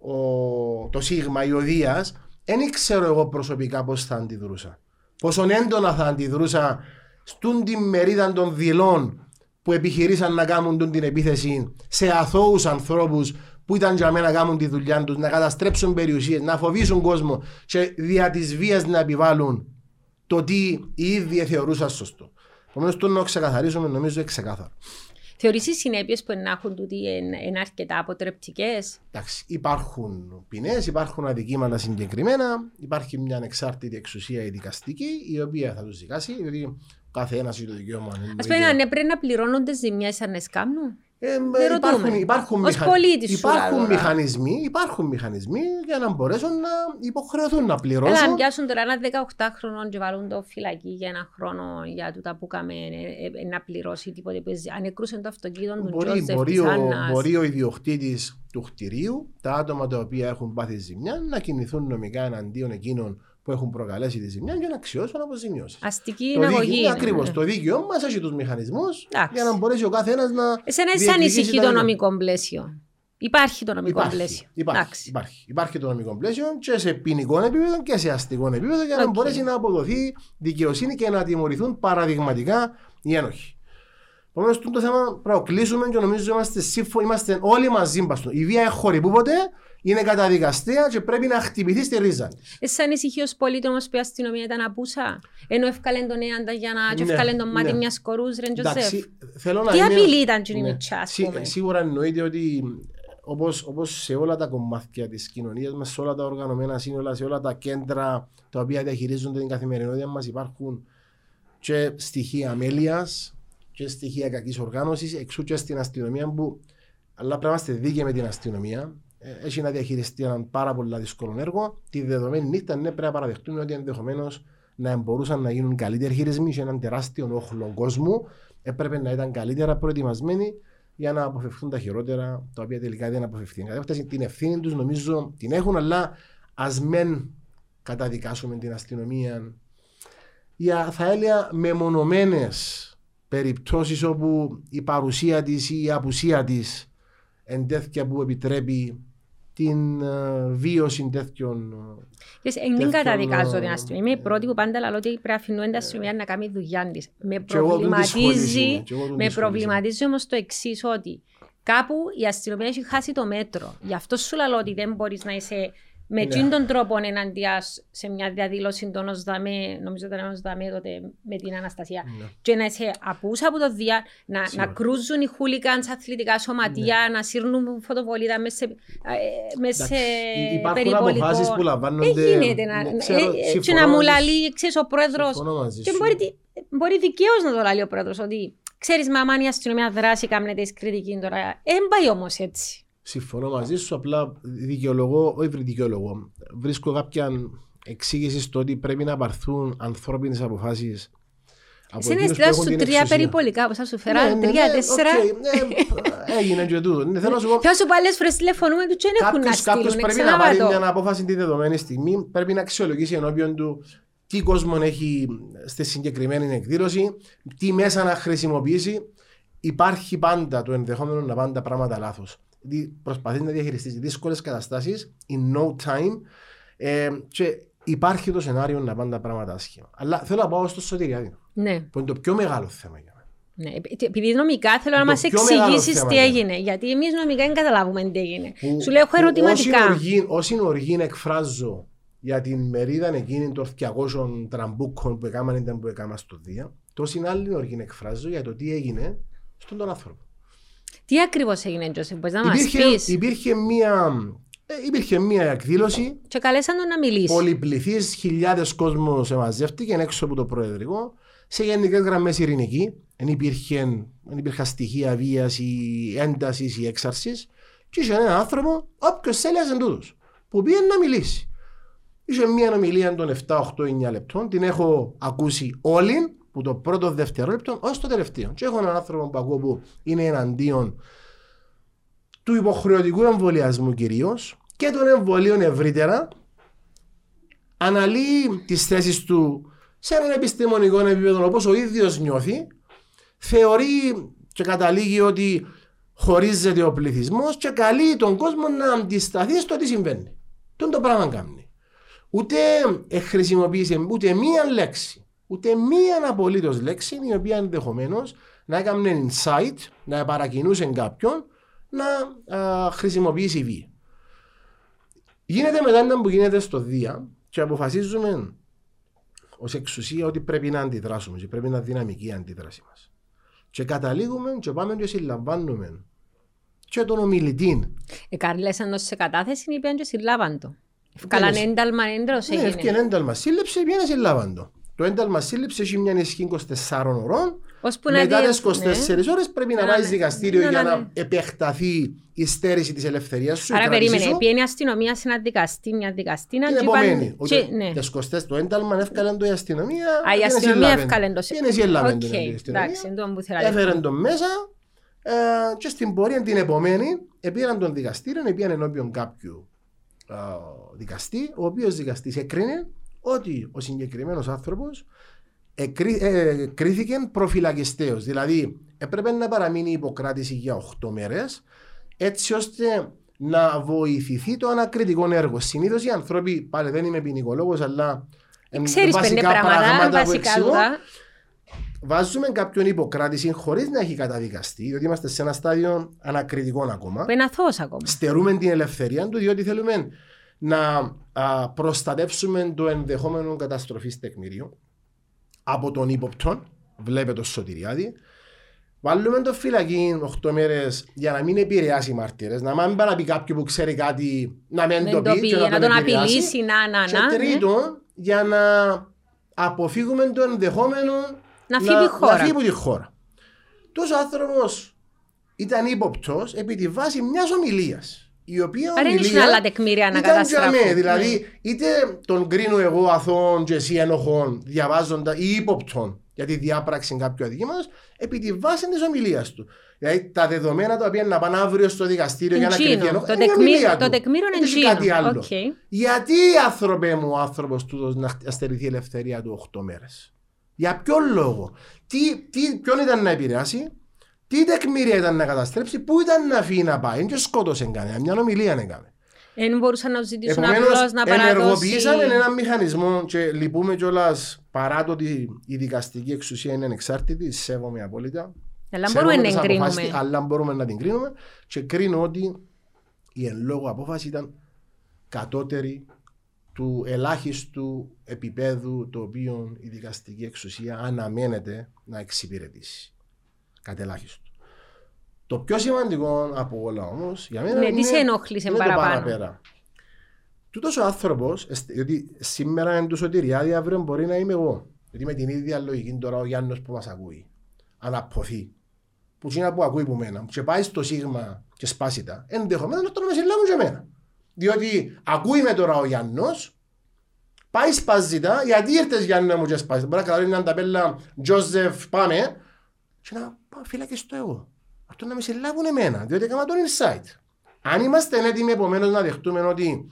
ο, το Σίγμα ή ο Δίας, δεν ξέρω εγώ προσωπικά πώς θα αντιδρούσα. Πόσο έντονα θα αντιδρούσα στον την μερίδα των δηλών που επιχειρήσαν να κάνουν την επίθεση σε αθώους ανθρώπους που ήταν για μένα να κάνουν τη δουλειά τους, να καταστρέψουν περιουσίες, να φοβήσουν κόσμο και δια της βίας να επιβάλλουν το τι οι ίδιοι θεωρούσαν σωστό. Επομένως το να ξεκαθαρίσουμε νομίζω είναι ξεκάθαρο. Θεωρείς οι συνέπειες που να έχουν τούτοι είναι αρκετά αποτρεπτικές; Εντάξει, υπάρχουν ποινές, υπάρχουν αδικήματα συγκεκριμένα, υπάρχει μια ανεξάρτητη εξουσία η δικαστική η οποία θα τους δικάσει, γιατί κάθε ένα έχει το δικαίωμα. Α πούμε, αν πρέπει να πληρώνονται ζημιές αν εσκάμνουν; Ε, υπάρχουν, υπάρχουν, μηχα... υπάρχουν μηχανισμοί, υπάρχουν μηχανισμοί για να μπορέσουν να υποχρεωθούν να πληρώσουν. Έλα, αν πιάσουν τώρα ένα 18χρονο και βάλουν το φυλακή για ένα χρόνο για τούτα που κάμε ε, ε, να πληρώσει τίποτε. Αν εκρούσαν το αυτοκίνητο του μπορεί, μπορεί, ο, μπορεί ο ιδιοκτήτης του κτηρίου, τα άτομα τα οποία έχουν πάθει ζημιά, να κινηθούν νομικά εναντίον εκείνων που έχουν προκαλέσει τη ζημιά για να αξιώσουν αποζημιώσεις. Αστική αγωγή. Ακριβώς. Το δίκαιο μας έχει τους μηχανισμούς για να μπορέσει ο κάθε ένα να. Εσένα εσύ ανησυχεί το νομικό πλαίσιο. Υπάρχει το νομικό υπάρχει, πλαίσιο. Υπάρχει, υπάρχει, υπάρχει, το νομικό πλαίσιο και σε ποινικό επίπεδο και σε αστικό επίπεδο για να okay. μπορέσει να αποδοθεί δικαιοσύνη και να τιμωρηθούν παραδειγματικά οι ένοχοι. Επομένως, το θέμα προκλήσουμε και νομίζω είμαστε σύμφωνοι, είμαστε όλοι μαζί μπαστούν. Η βία έχει που ποτέ, είναι καταδικαστέα και πρέπει να χτυπηθεί στη ρίζα. Εσύ ανησυχεί ως πολίτη όμω που η αστυνομία ήταν απούσα, ενώ ευκάλεν τον έαντα για να ναι, ευκάλεν τον μάτι ναι. μιας κορούς ρεντζοσέφ. Τι απειλή ήταν η ναι. Σίγουρα εννοείται ότι όπως, όπως σε όλα τα κομμάτια της κοινωνίας μας, σε όλα τα οργανωμένα σύνολα, σε όλα τα κέντρα τα οποία διαχειρίζονται την καθημερινότητα μας υπάρχουν και στοιχεία αμέλειας και στοιχεία κακής οργάνωσης, εξού και στην αστυνομία που αλλά πρέπει να είμαστε δίκαιοι με την αστυνομία ε, έχει να διαχειριστεί ένα πάρα πολύ δύσκολο έργο. Τη δεδομένη νύχτα ναι, πρέπει να παραδεχτούμε ότι ενδεχομένως να μπορούσαν να γίνουν καλύτεροι χειρισμοί σε έναν τεράστιο όχλο κόσμου. Έπρεπε να ήταν καλύτερα προετοιμασμένοι για να αποφευθούν τα χειρότερα, τα οποία τελικά δεν αποφευθούν. Αυτή την ευθύνη τους νομίζω την έχουν, αλλά ας μεν καταδικάσουμε την αστυνομία για θα έλεγα μεμονωμένες περιπτώσεις όπου η παρουσία της ή η απουσία της εντέθηκε που επιτρέπει την uh, βίωση τέτοιων. Δεν καταδικάζω την αστυνομία. Είμαι η πρώτη που πάντα λέω ότι πρέπει να αφήνουμε την αστυνομία να κάνει δουλειά της. Με προβληματίζει, με προβληματίζει όμως το εξής ότι κάπου η αστυνομία έχει χάσει το μέτρο. Γι' αυτό σου λέω ότι δεν μπορείς να είσαι με ναι. τον τρόπο εναντίας σε μια διαδήλωση των ΟΣΔΑΜΕ, νομίζω ότι ήταν ΟΣΔΑΜΕ τότε με την Αναστασία, ναι. και να είσαι απούσα από το διά, να, να κρούζουν οι χούλικαν σε αθλητικά σωματεία, ναι. να σύρνουν φωτοβολίδα μέσα σε, ε, σε Υπάρχουν αποφάσεις που λαμβάνονται... Δεν γίνεται να, ναι, ξέρω, ε, και να μου λαλεί, ξέρεις, ο πρόεδρος, και μπορεί, μπορεί δικαίως να το λαλεί ο πρόεδρος, ότι ξέρεις, μα αν η αστυνομία δράσει, κάμνεται η κριτική τώρα, δεν πάει όμως έτσι. Συμφωνώ μαζί σου, απλά δικαιολογώ, όχι δικαιολογώ. Βρίσκω κάποια εξήγηση στο ότι πρέπει να πάρθουν ανθρώπινες αποφάσεις Συναισθητά σου τρία περιπολικά που θα σου φέρα, ναι, ναι, τρία, ναι, τέσσερα. Έγινε και τούτο. Ναι, θέλω να σου πω. Ποιο σου πάλι φορές τηλεφωνούμε τους και έχουν να στείλουν. Κάποιος πρέπει να πάρει μια απόφαση τη δεδομένη στιγμή, πρέπει να αξιολογήσει ενώπιον του τι κόσμο έχει στη συγκεκριμένη εκδήλωση, τι μέσα να χρησιμοποιήσει. Υπάρχει πάντα το ενδεχόμενο να πάνε τα πράγματα λάθος. Προσπαθεί να διαχειριστεί δύσκολες καταστάσεις in no time ε, και υπάρχει το σενάριο να πάνε τα πράγματα άσχημα. Αλλά θέλω να πάω στο Σωτηριάδη. Ναι. Που είναι το πιο μεγάλο θέμα για μένα. Ναι, επειδή νομικά θέλω να μας εξηγήσεις τι έγινε. Γιατί εμείς νομικά δεν καταλάβουμε τι έγινε. Που, Σου λέω έχω ερωτηματικά. Όσοι οργή εκφράζω για την μερίδα εκείνη των 200 τραμπούκων που έκαναν ήταν που έκαναν στο Δία, τόση άλλη οργή εκφράζω για το τι έγινε στον τον άνθρωπο. Τι ακριβώς έγινε, Τζόζεφ, μπορείς να μας πεις; Υπήρχε μία ε, υπήρχε μία εκδήλωση. Και καλέσαν τον να μιλήσει. Πολυπληθή, χιλιάδες κόσμος μαζεύτηκε έξω από το Προεδρικό. Σε γενικές γραμμές ειρηνική. Δεν υπήρχαν στοιχεία βίας ή έντασης ή έξαρσης. Και είχε έναν άνθρωπο, όποιος θέλει, εντούτος, που πήγε να μιλήσει. Είχε μία ομιλία των 7, 8, 9 λεπτών. Την έχω ακούσει όλη, που το πρώτο δευτερόλεπτο ως το τελευταίο. Και έχω έναν άνθρωπο που ακούω που είναι εναντίον του υποχρεωτικού εμβολιασμού κυρίως και των εμβολίων ευρύτερα, αναλύει τις θέσεις του σε έναν επιστημονικό επίπεδο όπως ο ίδιος νιώθει, θεωρεί και καταλήγει ότι χωρίζεται ο πληθυσμός και καλεί τον κόσμο να αντισταθεί στο τι συμβαίνει. Τον το πράγμα κάνει. Ούτε χρησιμοποίησε ούτε μία λέξη, ούτε μία απολύτως λέξη η οποία ενδεχομένως να έκανε insight, να παρακινούσε κάποιον να α, χρησιμοποιήσει βία. Γίνεται μετά που γίνεται στο Δία και αποφασίζουμε ως εξουσία ότι πρέπει να αντιδράσουμε και πρέπει να είναι δυναμική η αντίδραση μας. Και καταλήγουμε και πάμε και συλλαμβάνουμε και τον ομιλητή. Εκαρλέσαν σε κατάθεση ή πήγαν και συλλάβαν το. Ευκάλαν ένταλμα έντρος έγινε. Ναι, ευκάλαν ένταλμα σύλληψη, πήγαν συλλάβαν το. Το ένταλμα σύλληψης έχει μια ισχύ 24 ώρων μετά τις 24 ναι. ώρες πρέπει να πάει δικαστήριο ναι, για ναι, να επεκταθεί η στέρηση της ελευθερίας σου. Άρα περίμενε, πιένει η αστυνομία σε ένα δικαστή, μια δικαστή να την επομένη. Το ένταλμα έφκαλε το η αστυνομία. Α, η αστυνομία έφκαλε το. Είναι εσύ έλαβε το Έφερε τον μέσα ε, και στην πορεία την επομένη επήραν τον δικαστήριο, επήραν ενώπιον κάποιου δικαστή, ο οποίος δικαστής έκρινε ότι ο συγκεκριμένος άνθρωπος εκρί, ε, κρίθηκε προφυλακιστέως. Δηλαδή έπρεπε να παραμείνει υποκράτηση για 8 μέρες έτσι ώστε να βοηθηθεί το ανακριτικό έργο. Συνήθως οι άνθρωποι, πάλι δεν είμαι ποινικολόγος, αλλά Ξέρεις βασικά πράγματα, πράγματα που εξηγώ, βάζουμε κάποιον υποκράτηση χωρίς να έχει καταδικαστεί, διότι είμαστε σε ένα στάδιο ανακριτικό ακόμα. Που είναι αθώος ακόμα. Στερούμε την ελευθερία του, διότι θέλουμε να α, προστατεύσουμε το ενδεχόμενο καταστροφής τεκμηρίου από τον ύποπτο, βλέπετε το σωτηριάδι, Βάλουμε το φυλακή 8 μέρες για να μην επηρεάσει οι μάρτυρε, να μην πάει να πει κάποιον που ξέρει κάτι να μην το πει, και να, να τον απειλήσει, να, να, να. Και τρίτον, ναι. για να αποφύγουμε το ενδεχόμενο να φύγει, να, χώρα. να φύγει από τη χώρα. Τόσος άνθρωπος ήταν ύποπτος επί τη βάση μιας ομιλίας η οποία Άρα ομιλία άλλα τεκμήρια να καταστραφούν. Δηλαδή, ναι. είτε τον κρίνω εγώ αθώων και εσύ ενοχών, διαβάζοντα ή ύποπτων για τη διάπραξη κάποιου αδικήματος, επί τη βάση της ομιλίας του. Δηλαδή, τα δεδομένα τα οποία να πάνε αύριο στο δικαστήριο για να κρίνει ενοχών. Το, τεκμήριο, το τεκμήριο είναι κάτι άλλο. Okay. Γιατί, άνθρωπε μου, ο άνθρωπος του να στερηθεί η ελευθερία του 8 μέρες; Για ποιο λόγο; Τι, τι, ποιον ήταν να επηρεάσει, τι τεκμήρια ήταν να καταστρέψει, πού ήταν να φύγει να πάει. Δεν σκότωσε κανένα, μια ομιλία έκανε. Δεν μπορούσαν να ζητήσουν απλώς να παραδώσει. Ενεργοποιήσαμε έναν μηχανισμό και λυπούμε κιόλας παρά το ότι η δικαστική εξουσία είναι ανεξάρτητη, σέβομαι απόλυτα. Αλλά μπορούμε να την κρίνουμε. Αλλά μπορούμε να την κρίνουμε και κρίνω ότι η εν λόγω απόφαση ήταν κατώτερη του ελάχιστου επίπεδου το οποίο η δικαστική εξουσία αναμένεται να εξυπηρετήσει κατελάχιστο. Το πιο σημαντικό από όλα όμως για μένα ναι, είναι, τι ενόχλησε είναι παραπάνω; το παραπέρα. Τούτος ο άνθρωπος, γιατί σήμερα είναι του σωτηριάδη, αύριο μπορεί να είμαι εγώ. Γιατί με την ίδια λογική τώρα ο Γιάννη που μας ακούει, αναποθεί, που είναι που ακούει που μένα, και πάει στο σίγμα και σπάσει τα, ενδεχομένως να τον με συλλάβουν και εμένα. Διότι ακούει με τώρα ο Γιάννος, Πάει σπάζει τα, γιατί ήρθες για να μου και σπάζει. Μπορεί να καταλάβει μια ταπέλα Τζόζεφ πάμε και να πάω φύλακε στο εγώ. Αυτό να με συλλάβουν εμένα, διότι έκανα τον insight. Αν είμαστε έτοιμοι επομένως να δεχτούμε ότι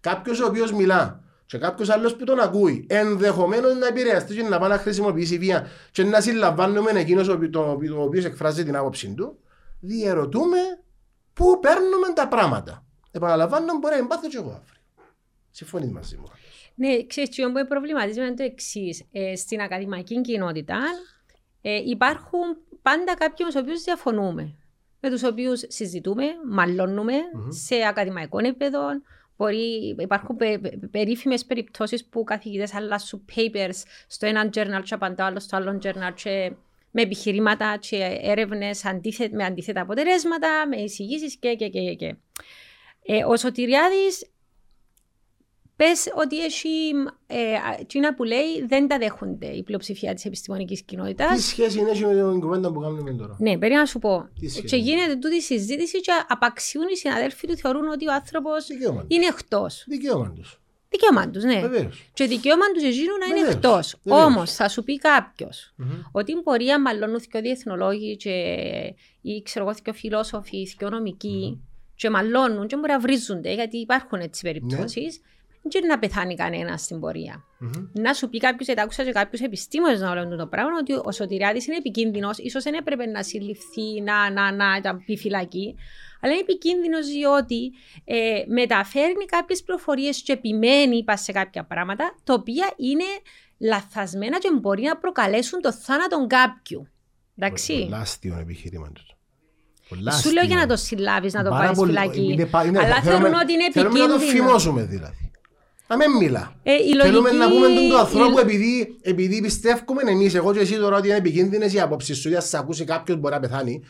κάποιος ο οποίος μιλά και κάποιος άλλος που τον ακούει ενδεχομένως να επηρεαστεί και να πάει να χρησιμοποιήσει βία και να συλλαμβάνουμε εκείνος ο οποίο εκφράζει την άποψή του, διαιρωτούμε πού παίρνουμε τα πράγματα. Επαναλαμβάνω, μπορεί να εμπάθω και εγώ αύριο. Συμφωνείς μαζί μου. Ναι, ξέρεις, τι που προβληματίζει είναι το εξής. Ε, στην ακαδημαϊκή κοινότητα ε, υπάρχουν πάντα κάποιοι με του οποίους διαφωνούμε. Με τους οποίους συζητούμε, μαλώνουμε mm-hmm. σε ακαδημαϊκό επίπεδο. Μπορεί, υπάρχουν πε, πε, περίφημες περιπτώσεις που καθηγητές αλλάσουν papers στο ένα journal και απαντά άλλο στο άλλο journal και με επιχειρήματα και έρευνες με αντίθετα αποτελέσματα, με εισηγήσεις και, και, και, και. Ε, ο Σωτηριάδης Πες ότι έχει. Ε, που λέει δεν τα δέχονται η πλειοψηφία της επιστημονικής κοινότητας. Τι σχέση είναι με την κουβέντα που κάνουμε τώρα; Ναι, πρέπει να σου πω. Και γίνεται τούτη συζήτηση και απαξιούν οι συναδέλφοι του θεωρούν ότι ο άνθρωπος είναι εκτός. Δικαίωμα του. Δικαίωμα του, ναι. Βεβαίως. Και δικαίωμα του ζήνουν να είναι εκτός. Όμως θα σου πει κάποιος mm-hmm. ότι η πορεία μάλλον και ο διεθνολόγοι και ή ξέρω εγώ και ο φιλόσοφοι και ο νομικοί mm-hmm. και μαλώνουν και μπορεί να βρίζονται γιατί υπάρχουν έτσι περιπτώσεις. Ναι δεν να πεθάνει κανένας στην πορεία. Mm-hmm. Να σου πει κάποιος, γιατί άκουσα και κάποιους επιστήμονες να όλο το πράγμα, ότι ο Σωτηριάδη είναι επικίνδυνος, ίσως δεν έπρεπε να συλληφθεί, να, να, να, να πει φυλακή. Αλλά είναι επικίνδυνος διότι ε, μεταφέρνει κάποιες πληροφορίες και επιμένει είπα, σε κάποια πράγματα, τα οποία είναι λαθασμένα και μπορεί να προκαλέσουν το θάνατο κάποιου. Εντάξει. Πολλά αστείο επιχείρημα τους. Σου λέω για να το συλλάβεις, να το πάρεις φυλακή. Αλλά θεωρούν ότι είναι επικίνδυνο. Θέλουμε να το φημώσουμε δηλαδή. Να μην μιλά. Ε, Θέλουμε να πούμε τον ανθρώπου επειδή, επειδή πιστεύουμε εμείς, εγώ και εσύ τώρα ότι είναι επικίνδυνες οι απόψεις σου, για να σε ακούσει κάποιο μπορεί να πεθάνει.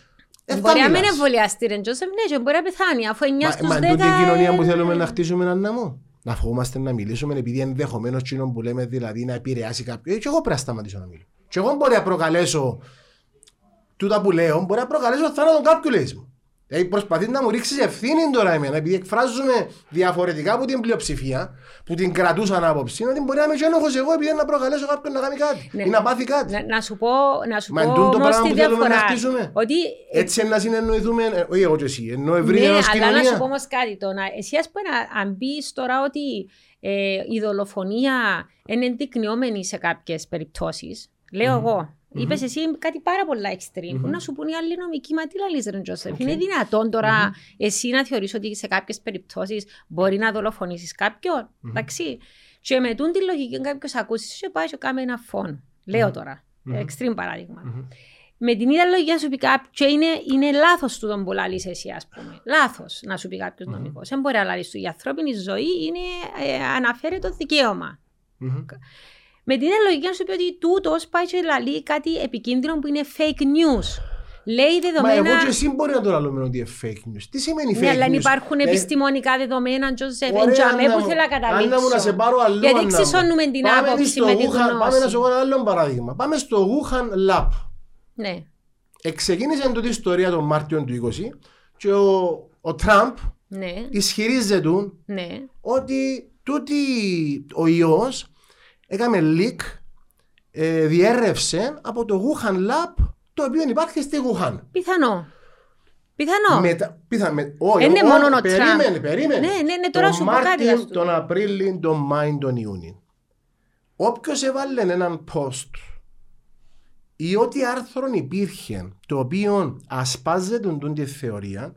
Ε, μπορεί να μην εμβολιαστεί, ρε Τζόσεφ, ναι, και μπορεί να πεθάνει. Αφού 9 στους 10... Μα τούτη η κοινωνία που θέλουμε να χτίσουμε έναν ναμό. Να φοβόμαστε να μιλήσουμε επειδή ενδεχομένως κοινό που λέμε δηλαδή να επηρεάσει κάποιον. Ε, και εγώ πρέπει να σταματήσω να μιλήσω. Και εγώ μπορεί να προκαλέσω τούτα που λέω, μπορεί να προκαλέσω θάνατο κάποιου λέει μου. Δηλαδή προσπαθεί να μου ρίξεις ευθύνη τώρα εμένα, επειδή εκφράζουμε διαφορετικά από την πλειοψηφία που την κρατούσαν άποψη, ότι μπορεί να είμαι και εγώ επειδή να προκαλέσω κάποιον να κάνει κάτι ναι. ή να πάθει κάτι. Να, να σου πω, να σου Μα πω το πράγμα που θέλουμε να χτίσουμε. Ότι... Έτσι να συνεννοηθούμε, ε, όχι εγώ και εσύ, ενώ ευρύτερα ναι, αλλά να σου πω όμως κάτι, το, να, εσύ ας πούμε αν πεις τώρα ότι ε, η δολοφονία είναι ενδεικνυόμενη σε κάποιες περιπτώσεις, λέω mm. εγώ, Mm-hmm. Είπες εσύ κάτι πάρα πολλά extreme. Mm-hmm. Που να σου πούνε οι άλλοι νομικοί, μα τι λαλείς ρε Τζόσεφ. Okay. Είναι δυνατόν τώρα mm-hmm. εσύ να θεωρείς ότι σε κάποιες περιπτώσεις μπορεί να δολοφονήσεις κάποιον. Mm-hmm. Εντάξει; Και με τούν τη λογική κάποιος ακούσεις και πάει και κάνει ένα φόνο. Λέω τώρα. Mm-hmm. Extreme παράδειγμα. Mm-hmm. Με την ίδια λογική σου πει κάποιος, είναι, είναι λάθος του τον πολλά λύση εσύ, ας πούμε. Λάθος να σου πει κάποιος mm-hmm. νομικός. Δεν μπορεί να λύσει. Η ανθρώπινη ζωή είναι, ε, αναφέρει το δικαίωμα. Mm-hmm. Με την λογική να σου πει ότι τούτο πάει και λέει κάτι επικίνδυνο που είναι fake news. Λέει δεδομένα. Μα εγώ και εσύ μπορεί να το λέω ότι είναι fake news. Τι σημαίνει ναι, fake ναι, news; αλλά υπάρχουν ε... επιστημονικά δεδομένα, Τζοζεφ. Εντζαμέ που θέλω να καταλήξω. Αν μου να σε πάρω άλλο. Γιατί εξισώνουμε την άποψη με την γνώση. Πάμε να σου πω ένα άλλο παράδειγμα. Πάμε στο Wuhan Lab. Ναι. Εξεκίνησε την ιστορία τον Μάρτιο του 20 και ο, ο Τραμπ ναι. ισχυρίζεται ναι. ότι τούτη ο ιός έκαμε leak, ε, διέρευσε από το Wuhan Lab το οποίο υπάρχει στη Wuhan. Πιθανό. Πιθανό. Μετα, πιθα, με, όχι, είναι ό, μόνο ο Περίμενε, περίμενε. Ναι, ναι, ναι, τώρα τον σου πω κάτι. Τον Απρίλιο, τον Μάιν, τον Ιούνιο. Όποιος έβαλε έναν post ή ό,τι άρθρο υπήρχε το οποίο ασπάζεται τον τη θεωρία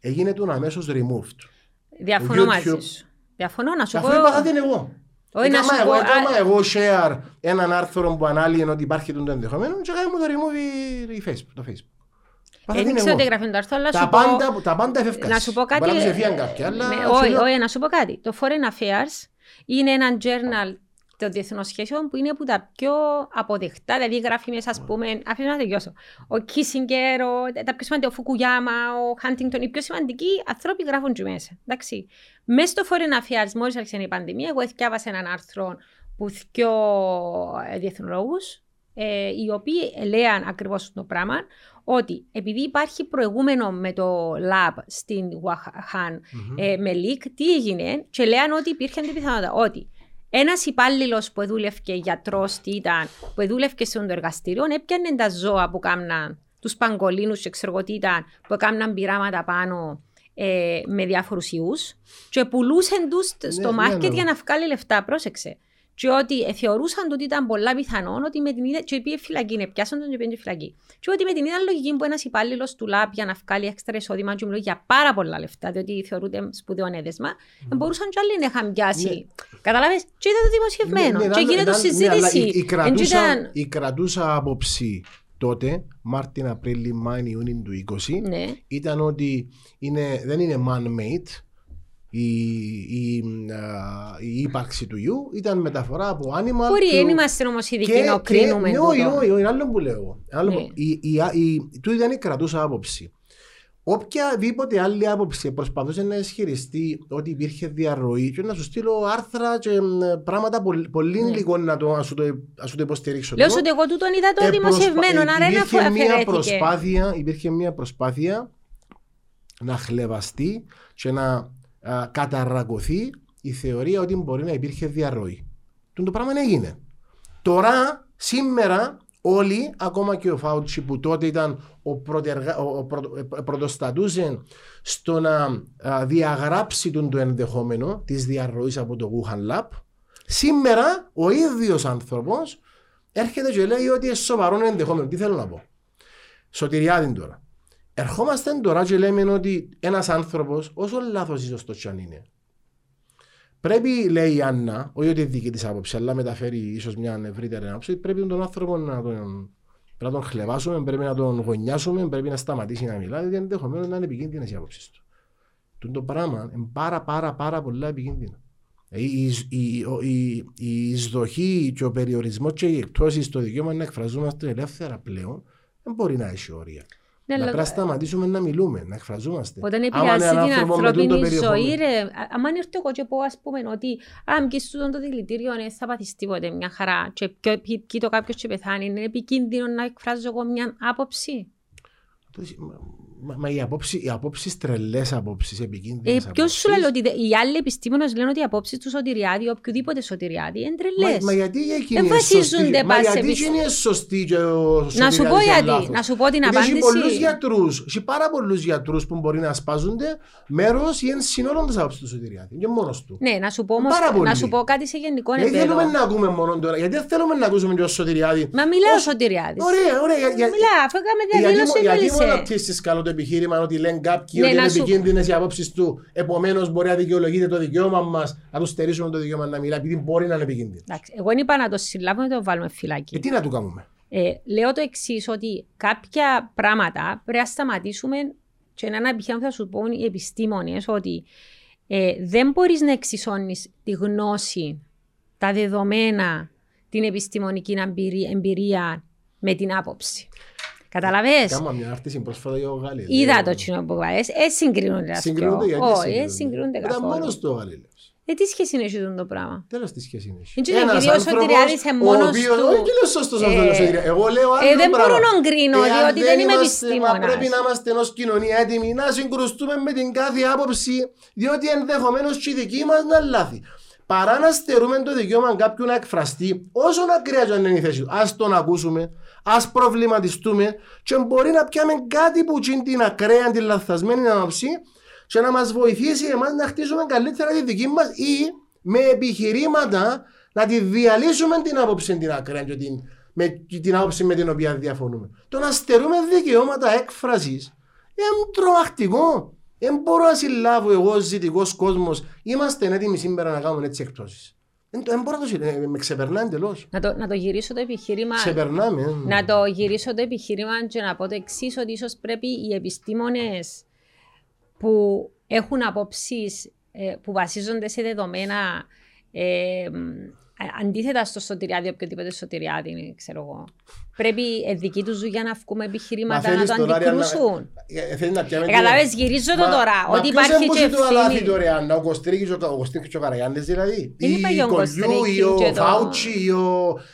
έγινε τον αμέσως removed. Διαφωνώ μαζί σου. Διαφωνώ να σου πω. Αφού είπα κάτι εγώ. Όχι να σου πω... Έκανα εγώ share έναν άρθρο που ανάλυγε ότι υπάρχει το ενδεχομένο και έκανα μου το remove η Facebook, το Facebook. Δεν ξέρω τι γράφει το άρθρο, αλλά σου πω... Τα πάντα εφευκάς. Να σου πω κάτι... Μπορεί να σε φύγαν κάποια, αλλά... Όχι, όχι, να σου πω κάτι. Το Foreign Affairs είναι ένα journal των διεθνών σχέσεων που είναι από τα πιο αποδεκτά, δηλαδή γράφει μέσα, ας πούμε, αφήνω να τελειώσω. Ο Κίσιγκερ, ο, τα πιο σημαντικά, ο Φουκουγιάμα, ο Χάντιγκτον, οι πιο σημαντικοί άνθρωποι γράφουν και μέσα. Εντάξει. Μέσα στο Foreign Affairs, μόλις άρχισε η πανδημία, εγώ διάβασα έναν άρθρο που δύο ε, διεθνολόγου, ε, οι οποίοι λέαν ακριβώς το πράγμα, ότι επειδή υπάρχει προηγούμενο με το lab στην Wuhan mm-hmm. ε, με leak, τι έγινε, και λέαν ότι υπήρχε την πιθανότητα ότι Ένας υπάλληλος που δούλευε γιατρός, τι ήταν, που δούλευε σε το εργαστήριο, έπιανε τα ζώα που κάμναν, τους παγκολίνους, ξέρω εγώ τι ήταν, που έκαναν πειράματα πάνω ε, με διάφορους ιούς, και πουλούσαν τους στο ναι, μάρκετ ναι, ναι. για να βγάλει λεφτά. Πρόσεξε. Και ότι ε, θεωρούσαν ότι ήταν πολλά πιθανό ότι με την ίδια. και πήγε φυλακή, ναι, πιάσαν τον και πήγε φυλακή. Και ότι με την ίδια λογική που ένας υπάλληλος του ΛΑΠ για να βγάλει έξτρα εισόδημα, και μιλώ για πάρα πολλά λεφτά, διότι θεωρούνται σπουδαίο έδεσμα, mm. μπορούσαν κι άλλοι να είχαν πιάσει. Ναι. Καταλάβει, και είδα το δημοσιευμένο. Ναι, ναι, και γίνεται ναι, συζήτηση. Ναι, η, κρατούσα, ήταν... η κρατούσα άποψη τότε, Μάρτιν, Απρίλη, Μάιν, Ιούνιν του 20, ναι. ήταν ότι είναι, δεν είναι man-made, η, η, η ύπαρξη του ιού ήταν μεταφορά από animal. Μπορεί, δεν είμαστε όμω ειδικοί να κρίνουμε. Ναι, όχι, όχι, όχι, άλλο που λέω. Ναι. Η, η, η, του ήταν η κρατούσα άποψη. Οποιαδήποτε άλλη άποψη προσπαθούσε να ισχυριστεί ότι υπήρχε διαρροή και να σου στείλω άρθρα και πράγματα πολύ, πολύ ναι. λίγο να το, σου το, το υποστηρίξω. Λέω ότι εγώ τούτον είδα το ε, δημοσιευμένο, να ρε να μια προσπάθεια, Υπήρχε μια προσπάθεια να χλεβαστεί και να καταρρακωθεί η θεωρία ότι μπορεί να υπήρχε διαρροή. Το πράγμα έγινε. Τώρα, σήμερα, όλοι, ακόμα και ο Φάουτσι που τότε ήταν ο, πρωτεργα... ο, πρωτοστατούσε στο να διαγράψει τον το ενδεχόμενο της διαρροής από το Wuhan Lab, σήμερα ο ίδιος άνθρωπος έρχεται και λέει ότι είναι σοβαρό ενδεχόμενο. Τι θέλω να πω; Σωτηριάδη τώρα. Ερχόμαστε τώρα και λέμε ότι ένας άνθρωπος, όσο λάθος ίσω το τσάν είναι, πρέπει, λέει η Άννα, όχι ότι δική της άποψη, αλλά μεταφέρει ίσως μια ευρύτερη άποψη, πρέπει τον άνθρωπο να τον, να τον χλεβάσουμε, πρέπει να τον γωνιάσουμε, πρέπει να σταματήσει να μιλάει, γιατί ενδεχομένως να είναι επικίνδυνες οι άποψεις του. Το, το πράγμα είναι πάρα πάρα πάρα πολλά επικίνδυνο. Ε, η, η, η, η εισδοχή και ο περιορισμός και η εκτόση στο δικαίωμα να εκφραζόμαστε ελεύθερα πλέον δεν μπορεί να έχει όρια. Ναι, να πρέπει να σταματήσουμε να μιλούμε, να εκφραζόμαστε. Όταν επηρεάζει την ανθρώπινη ζωή, ρε, άμα έρθει εγώ και πω ας πούμε ότι αν και στο το δηλητήριο δεν θα πάθεις τίποτε μια χαρά και πει το κάποιος και πεθάνει, είναι επικίνδυνο να εκφράζω εγώ μια άποψη. Μα, μα οι απόψεις, οι απόψεις τρελές απόψεις, επικίνδυνες ε, Ποιος σου λέει ότι οι άλλοι επιστήμονες λένε ότι οι απόψεις τους Σωτηριάδη, οποιοδήποτε Σωτηριάδη, είναι τρελές. Μα, μα γιατί εκείνη είναι σωστή, μα γιατί εκείνη είναι σωστή και ο Να σου πω γιατί, να σου πω την απάντηση. Έχει πολλούς γιατρούς, έχει πάρα πολλούς γιατρούς που μπορεί να ασπάζονται μέρος ή εν συνόλων της απόψης του Σωτηριάδη, και μόνος του. Ναι, να σου πω, όμως, να σου πω κάτι σε γενικό επίπεδο. Γιατί θέλουμε να ακούμε μόνο τώρα, γιατί θέλουμε να ακούσουμε και ο Σωτηριάδη. Μα μιλάω Σωτηριάδη. Ωραία, ωραία. Μιλάω, αφού έκαμε διαδήλωση Γιατί μόνο πτήσεις καλό το επιχείρημα ότι λένε κάποιοι ναι, ότι είναι επικίνδυνες οι απόψεις του. Επομένως, μπορεί να δικαιολογείται το δικαίωμα μας να τους στερήσουμε το δικαίωμα να μιλά, επειδή μπορεί να είναι επικίνδυνο. Εγώ δεν είπα να το συλλάβουμε και το βάλουμε φυλάκι. Ε, τι να του κάνουμε; Ε, λέω το εξής, ότι κάποια πράγματα πρέπει να σταματήσουμε και ένα επιχείρημα θα σου πούν οι επιστήμονες ότι ε, δεν μπορείς να εξισώνεις τη γνώση, τα δεδομένα, την επιστημονική εμπειρία με την άποψη. Καταλαβες; Κάμα μια άρτηση πρόσφατα για ο Γαλιλαίος. Είδα το κοινό που βάζεις. Ε, συγκρίνονται. Συγκρίνονται γιατί Όχι, ε, συγκρίνονται καθόλου. Ήταν μόνος του ο Γαλιλαίος. Ε, τι σχέση είναι αυτό το πράγμα; Τέλος τι σχέση είναι. Είναι επειδή ο Σωτηριάδης είναι μόνος του. Όχι λέω σωστός ο Σωτηριάδης. Εγώ λέω άλλο πράγμα. Δεν μπορώ να κρίνω, διότι δεν είμαι επιστήμονας. Πρέπει να είμαστε ενός κοινωνία έτοιμοι να συγκρουστούμε με την κάθε άποψη, διότι ενδεχομένως και οι δικοί μας να λάθη. Παρά να στερούμε το δικαίωμα κάποιου να εκφραστεί, όσο ακραία και αν είναι η θέση του, ας τον ακούσουμε, ας προβληματιστούμε και μπορεί να πιάμε κάτι που είναι την ακραία, την λαθασμένη άποψη και να μας βοηθήσει εμάς να χτίσουμε καλύτερα τη δική μας ή με επιχειρήματα να τη διαλύσουμε την άποψη την ακραία και την, με, την άποψη με την οποία διαφωνούμε. Το να στερούμε δικαιώματα έκφρασης είναι τρομακτικό. Δεν μπορώ να συλλάβω εγώ ζητικό κόσμος. Είμαστε έτοιμοι σήμερα να κάνουμε έτσι εκτόσει. Δεν μπορώ να το ε, με ξεπερνά εντελώς. Να, το, να το γυρίσω το επιχείρημα. Ξεπερνάμε. Ε. Να το γυρίσω το επιχείρημα και να πω το εξής, ότι ίσως πρέπει οι επιστήμονες που έχουν απόψεις ε, που βασίζονται σε δεδομένα ε, αντίθετα στο σωτηριάδι, οποιοδήποτε σωτηριάδι είναι, ξέρω εγώ. Πρέπει ε, δική του δουλειά να βγούμε επιχειρήματα να το αντικρούσουν. Καταλάβες, γυρίζω το τώρα. Ότι υπάρχει και ευθύνη. Μα λάθη τώρα, να ο Κωστρίκης και ο Καραγιάννης δηλαδή. Ή η Κολιού, ή ο Φάουτσι,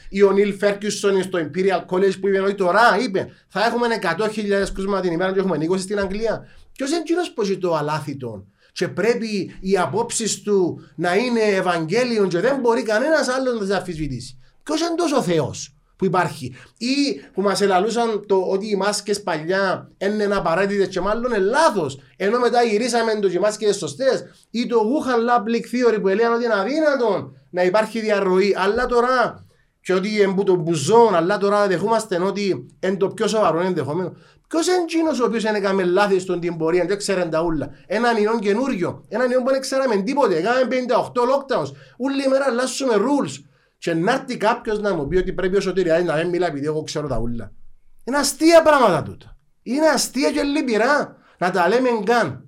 ή ο Νίλ Φέρκιουσον στο Imperial College που είπε ότι τώρα είπε θα έχουμε 100.000 κρούσματα την ημέρα και έχουμε 20 στην Αγγλία. Ποιος είναι εκείνος που έχει το αλάθητο και πρέπει οι απόψεις του να είναι Ευαγγέλιο και δεν μπορεί κανένας άλλος να τις αμφισβητήσει. Ποιος είναι τόσο Θεός; Που υπάρχει. Ή που μας ελαλούσαν το ότι οι μάσκες παλιά είναι απαραίτητε και μάλλον είναι λάθος. Ενώ μετά γυρίσαμε το και οι μάσκες σωστέ. Ή το Wuhan Lab Leak Theory που έλεγαν ότι είναι αδύνατο να υπάρχει διαρροή. Αλλά τώρα και ότι είναι το μπουζόν, αλλά τώρα δεχόμαστε ότι είναι το πιο σοβαρό ενδεχόμενο. Ποιος είναι εκείνος ο οποίος έκανε λάθη στον την πορεία, δεν ξέρει τα ούλα. Έναν ιό καινούριο, έναν ιό που δεν ξέραμε τίποτε. Έκαμε 58 lockdowns. Όλη η μέρα αλλάσουμε rules. Και να έρθει κάποιος να μου πει ότι πρέπει ο Σωτηριάδης να μην μιλά επειδή εγώ ξέρω τα ούλα. Είναι αστεία πράγματα τούτα. Είναι αστεία και λυπηρά. Να τα λέμε καν.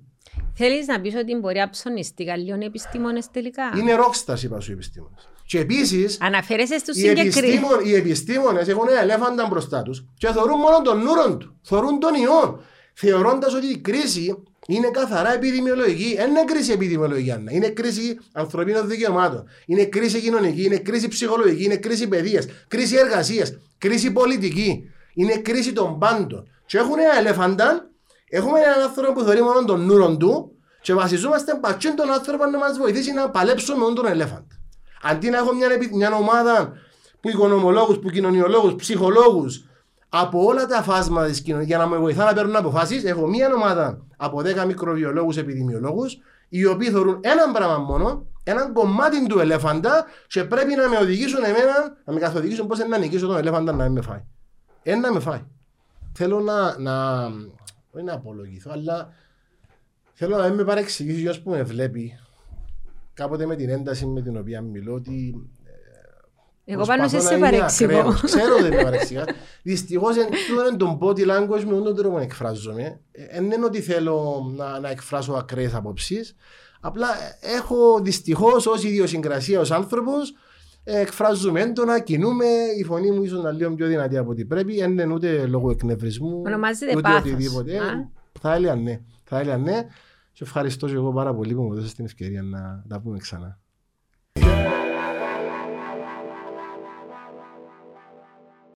Θέλεις να πεις ότι μπορεί να ψωνιστεί λίγο οι επιστήμονες τελικά; Είναι ρόξτα, είπα σου οι επιστήμονες. Και επίσης. Αναφέρεσαι στους συγκεκριμένου. Οι επιστήμονες έχουν ένα ελέφαντα μπροστά τους και θεωρούν μόνο τον νουρον του. Θεωρούν τον ιό. Θεωρώντας ότι η κρίση είναι καθαρά επιδημιολογική. Δεν είναι κρίση επιδημιολογική, Άννα. Είναι κρίση ανθρωπίνων δικαιωμάτων. Είναι κρίση κοινωνική, είναι κρίση ψυχολογική, είναι κρίση παιδείας, κρίση εργασίας, κρίση πολιτική. Είναι κρίση των πάντων. Και έχουν ένα ελέφαντα, έχουμε έναν άνθρωπο που θεωρεί μόνο τον νουρον του και βασιζόμαστε πατσίν τον άνθρωπο να μας βοηθήσει να παλέψουμε με τον ελέφαντα. Αντί να έχω μια, μια ομάδα που οικονομολόγους, που κοινωνιολόγους, ψυχολόγους, από όλα τα φάσματα της κοινωνία για να με βοηθά να παίρνουν αποφάσεις, έχω μια ομάδα από 10 μικροβιολόγους, επιδημιολόγους, οι οποίοι θεωρούν ένα πράγμα μόνο, ένα κομμάτι του ελέφαντα και πρέπει να με οδηγήσουν εμένα, να με καθοδηγήσουν πώς να νικήσω τον ελέφαντα να με φάει. Ένα με φάει. Θέλω να, να, όχι να απολογηθώ, αλλά θέλω να με παρεξηγήσει για που με βλέπει κάποτε με την ένταση με την οποία μιλώ ότι εγώ πάνω σε σε παρεξηγώ. Ξέρω ότι είναι παρεξηγά. Δυστυχώς είναι τον body language με τον τρόπο να εκφράζομαι. Δεν είναι ότι θέλω να, να εκφράσω ακραίες απόψεις. Απλά έχω δυστυχώς ως ιδιοσυγκρασία ως άνθρωπος εκφράζουμε έντονα, κινούμε. Η φωνή μου ίσως να λίγο πιο δυνατή από ό,τι πρέπει. Δεν είναι ούτε λόγω εκνευρισμού. Ονομάζεται ούτε οτιδήποτε. Θα έλεγα ναι. Θα έλεγα ναι. Σε ευχαριστώ και εγώ πάρα πολύ που μου δώσατε την ευκαιρία να τα πούμε ξανά.